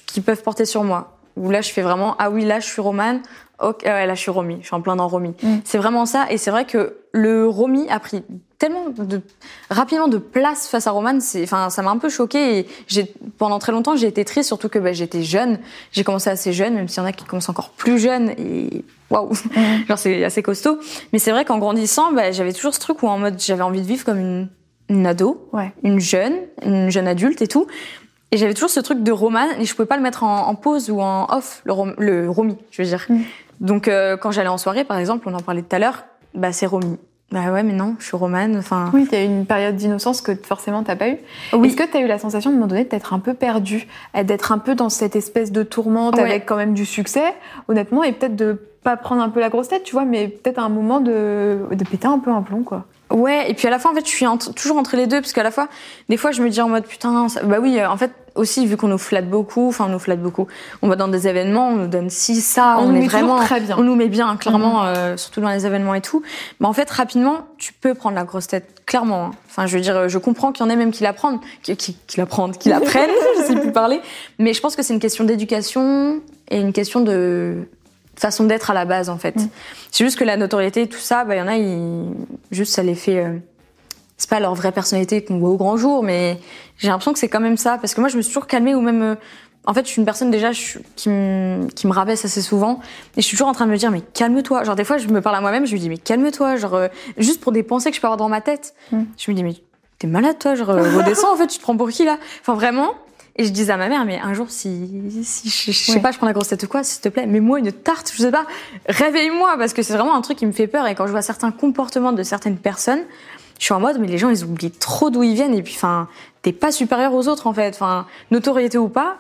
qui peuvent porter sur moi. Où là, je fais vraiment, ah oui, là, je suis romane. Ok, ouais, là, je suis Romy. Je suis en plein dans Romy. Mhm. C'est vraiment ça. Et c'est vrai que le Romy a pris tellement de, rapidement de place face à Roman. Enfin, ça m'a un peu choqué. Et j'ai, pendant très longtemps, j'ai été triste, surtout que bah, j'étais jeune. J'ai commencé assez jeune, même s'il y en a qui commencent encore plus jeunes. Et waouh, genre c'est assez costaud. Mais c'est vrai qu'en grandissant, bah, j'avais toujours ce truc où en mode j'avais envie de vivre comme une, une ado, Ouais. une jeune, une jeune adulte et tout. Et j'avais toujours ce truc de roman et je pouvais pas le mettre en, en pause ou en off, le, rom- le romy, je veux dire. Mm. Donc euh, quand j'allais en soirée, par exemple, on en parlait tout à l'heure, bah c'est romy. Bah ouais, mais non, je suis romane. Enfin, Oui, t'as eu une période d'innocence que forcément t'as pas eu. Oui. Est-ce que t'as eu la sensation, à un moment donné, d'être un peu perdu, d'être un peu dans cette espèce de tourmente Ouais. avec quand même du succès, honnêtement, et peut-être de pas prendre un peu la grosse tête, tu vois, mais peut-être un moment de, de péter un peu un plomb, quoi. Ouais, et puis à la fois, en fait, je suis entre- toujours entre les deux, parce qu'à la fois, des fois, je me dis en mode putain, ça- bah oui, euh, en fait, aussi, vu qu'on nous flatte beaucoup, enfin, on nous flatte beaucoup, on va dans des événements, on nous donne ci, ça, on, nous est met vraiment. très bien. On nous met bien, clairement, euh, surtout dans les événements et tout. Mais en fait, rapidement, tu peux prendre la grosse tête, clairement. hein. Enfin, je veux dire, je comprends qu'il y en ait même qui la prennent, qui, qui, qui la prennent, qui la prennent, je sais plus parler. Mais je pense que c'est une question d'éducation et une question de façon d'être à la base, en fait. Mm. C'est juste que la notoriété, tout ça, bah, il y en a, ils, juste, ça les fait, euh, c'est pas leur vraie personnalité qu'on voit au grand jour, mais j'ai l'impression que c'est quand même ça. Parce que moi, je me suis toujours calmée ou même, euh, en fait, je suis une personne déjà je qui me, qui me rabaisse assez souvent. Et je suis toujours en train de me dire, mais calme-toi. Genre, des fois, je me parle à moi-même, je me dis, mais calme-toi. Genre, euh, juste pour des pensées que je peux avoir dans ma tête. Mm. Je me dis, mais t'es malade, toi. Genre, euh, redescends, en fait, tu te prends pour qui, là? Enfin, vraiment. Et je disais à ma mère, mais un jour, si, si je, je sais Ouais. pas, je prends la grosse tête ou quoi, s'il te plaît, mets-moi une tarte, je sais pas, réveille-moi, parce que c'est vraiment un truc qui me fait peur. Et quand je vois certains comportements de certaines personnes, je suis en mode, mais les gens, ils oublient trop d'où ils viennent. Et puis, enfin, t'es pas supérieur aux autres, en fait. Enfin, notoriété ou pas,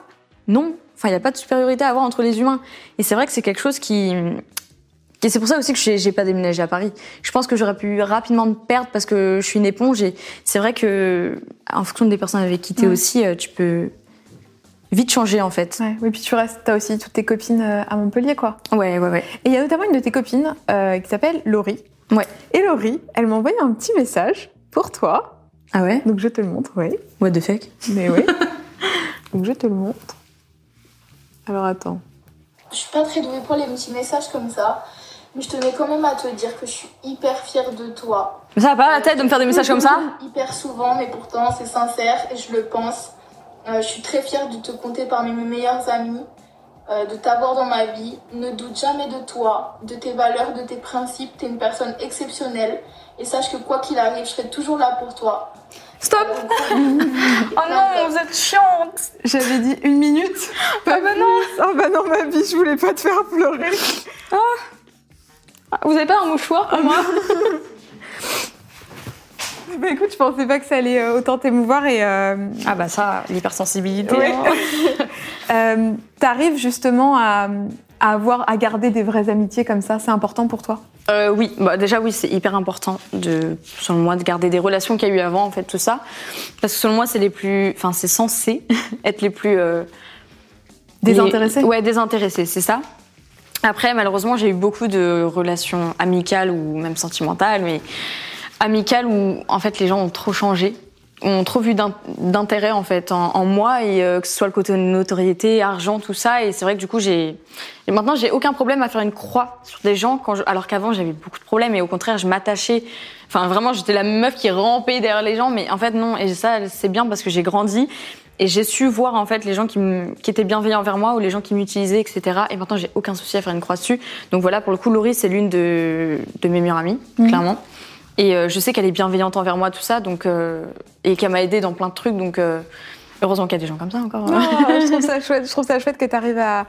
non. Enfin, il n'y a pas de supériorité à avoir entre les humains. Et c'est vrai que c'est quelque chose qui. Et c'est pour ça aussi que j'ai pas déménagé à Paris. Je pense que j'aurais pu rapidement me perdre parce que je suis une éponge. Et c'est vrai que, en fonction des personnes avec qui t'es aussi, euh, tu peux vite changer en fait. Ouais, oui, puis tu restes, t'as aussi toutes tes copines euh, à Montpellier, quoi. Ouais, ouais, ouais. Et il y a notamment une de tes copines euh, qui s'appelle Laurie. Ouais. Et Laurie, elle m'a envoyé un petit message pour toi. Ah ouais? Donc je te le montre, oui. What the fuck? Mais oui. Donc je te le montre. Alors attends. Je suis pas très douée pour les petits messages comme ça, mais je tenais quand même à te dire que je suis hyper fière de toi. Mais ça va pas la tête de me faire des messages comme ça? Hyper souvent, mais pourtant c'est sincère et je le pense. Euh, je suis très fière de te compter parmi mes meilleurs amis, euh, de t'avoir dans ma vie. Ne doute jamais de toi, de tes valeurs, de tes principes. T'es une personne exceptionnelle et sache que quoi qu'il arrive, je serai toujours là pour toi. Stop Oh non, vous êtes chiante J'avais dit une minute. Ah bah non Ah bah non, ma vie, je voulais pas te faire pleurer. Ah, Vous avez pas un mouchoir pour moi? Bah écoute, je pensais pas que ça allait euh, autant t'émouvoir et euh, Ah bah ça, l'hypersensibilité. Ouais. hein. euh, t'arrives justement à, à avoir, à garder des vraies amitiés comme ça. C'est important pour toi? Euh, oui, bah déjà oui, c'est hyper important de, selon moi, de garder des relations qu'il y a eu avant, en fait, tout ça, parce que selon moi, c'est les plus, enfin, c'est censé être les plus Désintéressés les- Ouais, désintéressés, c'est ça. Après, malheureusement, j'ai eu beaucoup de relations amicales ou même sentimentales, mais amicales où en fait les gens ont trop changé, ont trop vu d'in- d'intérêt en fait en, en moi et euh, que ce soit le côté notoriété, argent, tout ça. Et c'est vrai que du coup j'ai et maintenant j'ai aucun problème à faire une croix sur des gens quand je- alors qu'avant j'avais beaucoup de problèmes et au contraire je m'attachais. Enfin vraiment j'étais la meuf qui rampait derrière les gens, mais en fait non. Et ça c'est bien parce que j'ai grandi. Et j'ai su voir en fait les gens qui, étaient bienveillants envers moi ou les gens qui m'utilisaient, etc. Et maintenant j'ai aucun souci à faire une croix dessus. Donc voilà, pour le coup, Laurie c'est l'une de, de mes meilleures amies, clairement. Et euh, je sais qu'elle est bienveillante envers moi, tout ça, donc euh, et qu'elle m'a aidée dans plein de trucs. Donc euh, heureusement qu'il y a des gens comme ça encore. Oh, je trouve ça chouette. Je trouve ça chouette que tu arrives à,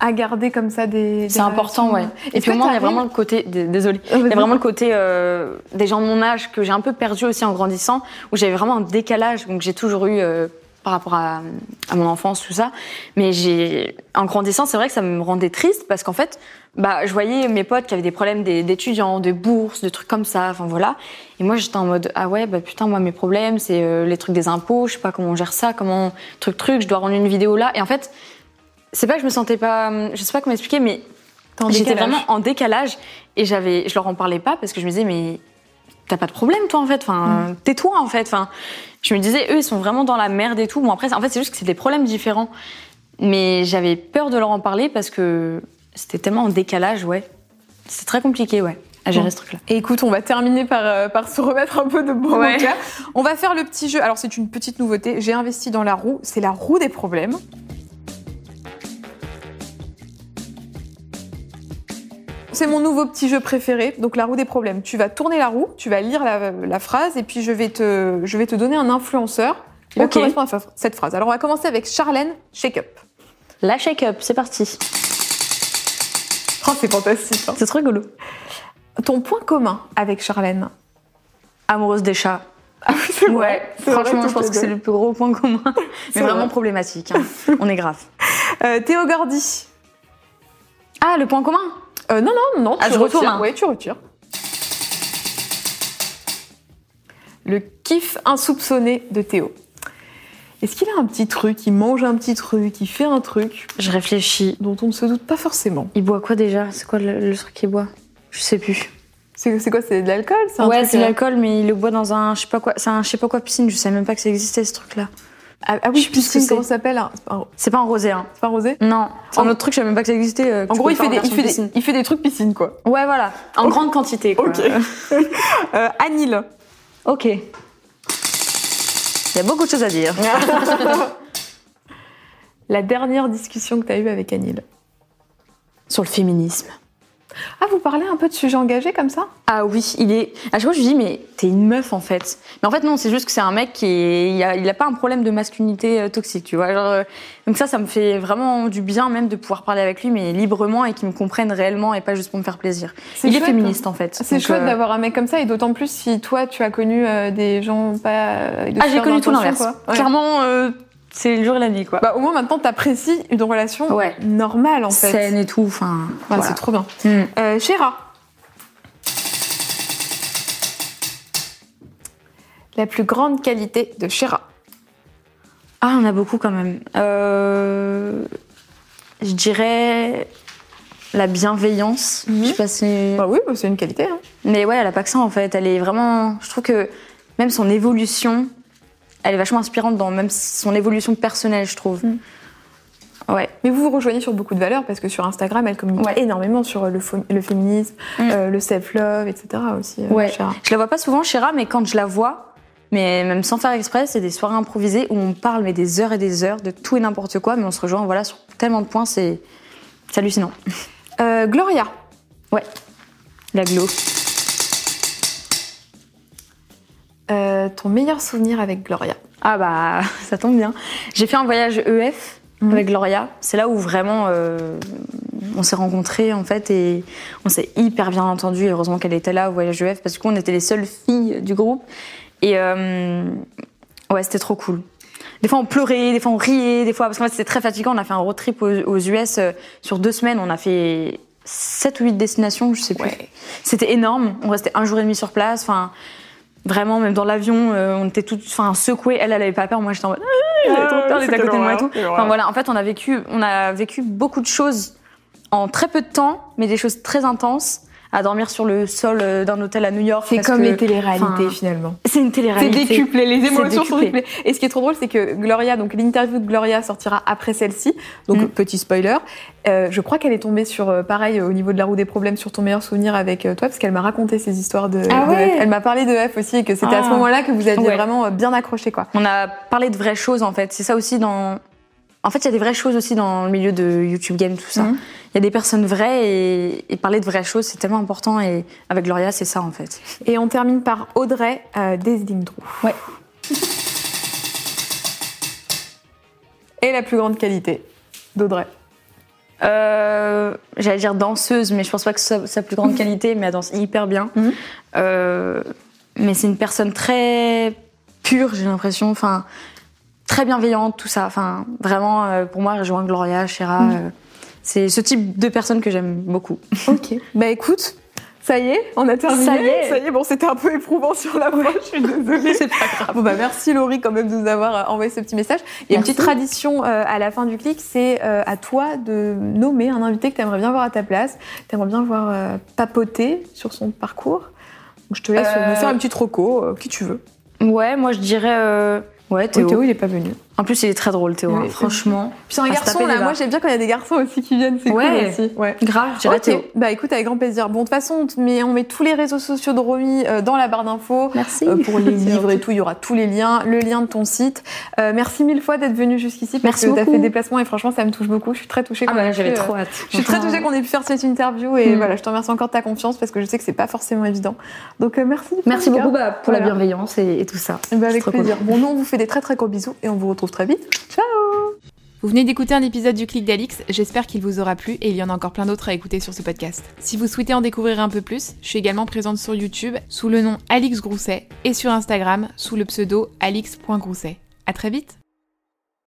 à garder comme ça des. C'est important, ouais. Et puis au moins, il y a vraiment le côté. Désolée. Il y a vraiment le côté euh, des gens de mon âge que j'ai un peu perdu aussi en grandissant, où j'avais vraiment un décalage, donc j'ai toujours eu euh, par rapport à, à mon enfance, tout ça. Mais j'ai, en grandissant, c'est vrai que ça me rendait triste parce qu'en fait, bah, je voyais mes potes qui avaient des problèmes d'étudiants, de bourses, de trucs comme ça, enfin voilà. Et moi, j'étais en mode, ah ouais, bah putain, moi, mes problèmes, c'est euh, les trucs des impôts, je sais pas comment on gère ça, comment, truc, truc, je dois rendre une vidéo là. Et en fait, c'est pas que je me sentais pas, je sais pas comment expliquer, mais J'étais vraiment en décalage et j'avais, je leur en parlais pas parce que je me disais mais t'as pas de problème toi en fait, enfin tais-toi en fait, enfin je me disais eux ils sont vraiment dans la merde et tout. Bon après en fait c'est juste que c'est des problèmes différents, mais j'avais peur de leur en parler parce que c'était tellement en décalage ouais, c'est très compliqué ouais à gérer Bon. ce truc là. Et écoute, on va terminer par, euh, par se remettre un peu de bon Ouais. On va faire le petit jeu. Alors, c'est une petite nouveauté. J'ai investi dans la roue. C'est la roue des problèmes. C'est mon nouveau petit jeu préféré, donc la roue des problèmes. Tu vas tourner la roue, tu vas lire la, la phrase et puis je vais te, je vais te donner un influenceur qui va correspondre à cette phrase. Alors on va commencer avec Charlène Shake Up. La shake up c'est parti, Oh, c'est fantastique. hein. c'est trop rigolo. Ton point commun avec Charlène Amoureuse des chats. C'est Ouais, vrai, franchement je pense que c'est le plus gros point commun, mais C'est vraiment vrai. problématique. hein. On est grave. Euh, Théo Gordy. Ah le point commun? Euh, non, non, non. Ah, tu je retourne, retires. hein. Ouais, tu retires. Le kiff insoupçonné de Théo. Est-ce qu'il a un petit truc, il mange un petit truc, il fait un truc Je réfléchis. dont on ne se doute pas forcément Il boit quoi déjà? C'est quoi le, le truc qu'il boit? Je sais plus. C'est quoi C'est de l'alcool Ouais, c'est de euh, l'alcool, mais il le boit dans un je sais pas quoi. C'est un je sais pas quoi piscine. Je savais même pas que ça existait ce truc-là. Ah, ah Je oui, que piscine, comment ça s'appelle un- C'est pas un- C'est pas un rosé, hein. c'est pas un rosé? Non, c'est un autre truc. Je savais même pas que ça existait. euh, que En gros, il fait, des, il, fait des, il fait des trucs piscine, quoi. Ouais, voilà. En grande quantité. Quoi. Ok. Euh, Anil. ok. Y a beaucoup de choses à dire. La dernière discussion que tu as eue avec Anil. Sur le féminisme. Ah, vous parlez un peu de sujets engagés comme ça? Ah oui, il est. À chaque fois, je lui dis, mais t'es une meuf en fait. Mais en fait, non, c'est juste que c'est un mec qui est. Il a, il a pas un problème de masculinité euh, toxique, tu vois. Genre, euh, Donc ça, ça me fait vraiment du bien même de pouvoir parler avec lui, mais librement et qu'il me comprenne réellement et pas juste pour me faire plaisir. Il est féministe en fait. C'est chouette euh, d'avoir un mec comme ça et d'autant plus si toi tu as connu euh, des gens pas de Ah, j'ai connu tout l'inverse. quoi. Ouais. Clairement, euh, c'est le jour et la nuit, quoi. Bah, au moins maintenant t'apprécies une relation Ouais. normale en fait. Saine et tout, enfin. Ouais, voilà. C'est trop bien. Mm. Euh, Chéra. La plus grande qualité de Chéra. Ah, on a beaucoup quand même. Euh, je dirais la bienveillance. Mhm. Je sais pas si- Bah oui, bah, c'est une qualité. Hein. Mais ouais, elle a pas que ça en fait. Elle est vraiment. Je trouve que même son évolution, elle est vachement inspirante dans même son évolution personnelle, je trouve. Mm. Ouais. Mais vous vous rejoignez sur beaucoup de valeurs parce que sur Instagram, elle communique Ouais. énormément sur le, féminisme, Mm. euh, le self-love, etc. aussi. euh, Ouais. Chéra. Je la vois pas souvent, Chéra, mais quand je la vois, mais même sans faire exprès, c'est des soirées improvisées où on parle mais des heures et des heures de tout et n'importe quoi, mais on se rejoint voilà sur tellement de points, c'est c'est hallucinant. Euh, Gloria. Ouais. La glow. Euh, ton meilleur souvenir avec Gloria. Ah bah ça tombe bien. J'ai fait un voyage EF Mhm. avec Gloria. C'est là où vraiment euh, on s'est rencontrés en fait et on s'est hyper bien entendu. Heureusement qu'elle était là au voyage EF parce qu'on était les seules filles du groupe. Et euh, ouais, c'était trop cool. Des fois on pleurait, des fois on riait, des fois parce qu'en fait c'était très fatigant. On a fait un road trip aux, aux US sur deux semaines. On a fait 7 ou 8 destinations, je sais plus. C'était énorme. On restait un jour et demi sur place. Enfin, vraiment, même dans l'avion, euh, on était toutes, enfin, secouées. Elle, elle avait pas peur. Moi, j'étais en mode, Ah, j'avais trop peur, elle était à côté de moi et tout. Enfin voilà, en fait, on a vécu, on a vécu beaucoup de choses en très peu de temps, mais des choses très intenses. À dormir sur le sol euh, d'un hôtel à New York. C'est comme que- les téléréalités finalement. C'est une C'est télé-réalité. décuplé, les émotions sont décuplé. décuplées. Et ce qui est trop drôle, c'est que Gloria, donc l'interview de Gloria sortira après celle-ci. Donc Mm. petit spoiler. Euh, je crois qu'elle est tombée sur euh, pareil au niveau de la roue des problèmes sur ton meilleur souvenir avec euh, toi, parce qu'elle m'a raconté ces histoires de. Ah de ouais F. Elle m'a parlé de F aussi et que c'était à ce Ah. moment-là que vous aviez Ouais. vraiment bien accroché quoi. On a parlé de vraies choses en fait. C'est ça aussi dans. En fait, il y a des vraies choses aussi dans le milieu de YouTube Game, tout ça. Il Mhm. y a des personnes vraies et, et parler de vraies choses, c'est tellement important. Et avec Gloria, c'est ça en fait. Et on termine par Audrey euh, Desdingtrou. Ouais. Et la plus grande qualité d'Audrey. Euh, J'allais dire danseuse, mais je pense pas que ce soit sa plus grande qualité, mais elle danse hyper bien. Mhm. Euh, mais c'est une personne très pure, j'ai l'impression. Enfin, très bienveillante, tout ça. Enfin, vraiment, euh, pour moi, rejoint Gloria, Shera. Mhm. euh, c'est ce type de personne que j'aime beaucoup. Ok. bah écoute, ça y est, on a terminé. Ça y est. Ça y est. Bon, c'était un peu éprouvant sur la fin. Je suis désolée. C'est pas grave. Bon bah merci Laurie quand même de nous avoir euh, envoyé ce petit message. Il y a une petite tradition euh, à la fin du clic, c'est euh, à toi de nommer un invité que tu aimerais bien voir à ta place, tu aimerais bien voir euh, papoter sur son parcours. Donc, je te laisse me faire une petite roco, euh, qui tu veux. Ouais, moi je dirais. Ouais, Théo. Théo. il est pas venu. En plus, il est très drôle, Théo. Oui. franchement. Puis c'est un se garçon là, moi j'aime bien quand il y a des garçons aussi qui viennent, c'est Ouais. cool aussi. Ouais. Grave, je dirais Ok. Théo. Bah écoute, avec grand plaisir. Bon, de toute façon, on, met, on met tous les réseaux sociaux de Romy euh, dans la barre d'infos. Merci. Euh, pour les livres et tout, il y aura tous les liens, le lien de ton site. Euh, merci mille fois d'être venu jusqu'ici parce Merci que tu as beaucoup. fait déplacement et franchement, ça me touche beaucoup. Je suis très touchée. Ah qu'on bah j'avais pu, trop hâte. Je suis très touchée qu'on ait pu faire cette interview et Mm. voilà, je te remercie encore de ta confiance parce que je sais que c'est pas forcément évident. Donc merci. Merci beaucoup bah, pour la bienveillance et, et tout ça. Eh ben, avec plaisir. Bon, nous on vous fait des très très gros bisous et on vous très vite. Ciao Vous venez d'écouter un épisode du Clic d'Alix, j'espère qu'il vous aura plu et il y en a encore plein d'autres à écouter sur ce podcast. Si vous souhaitez en découvrir un peu plus, je suis également présente sur YouTube sous le nom Alix Grousset et sur Instagram sous le pseudo alix.grousset. À très vite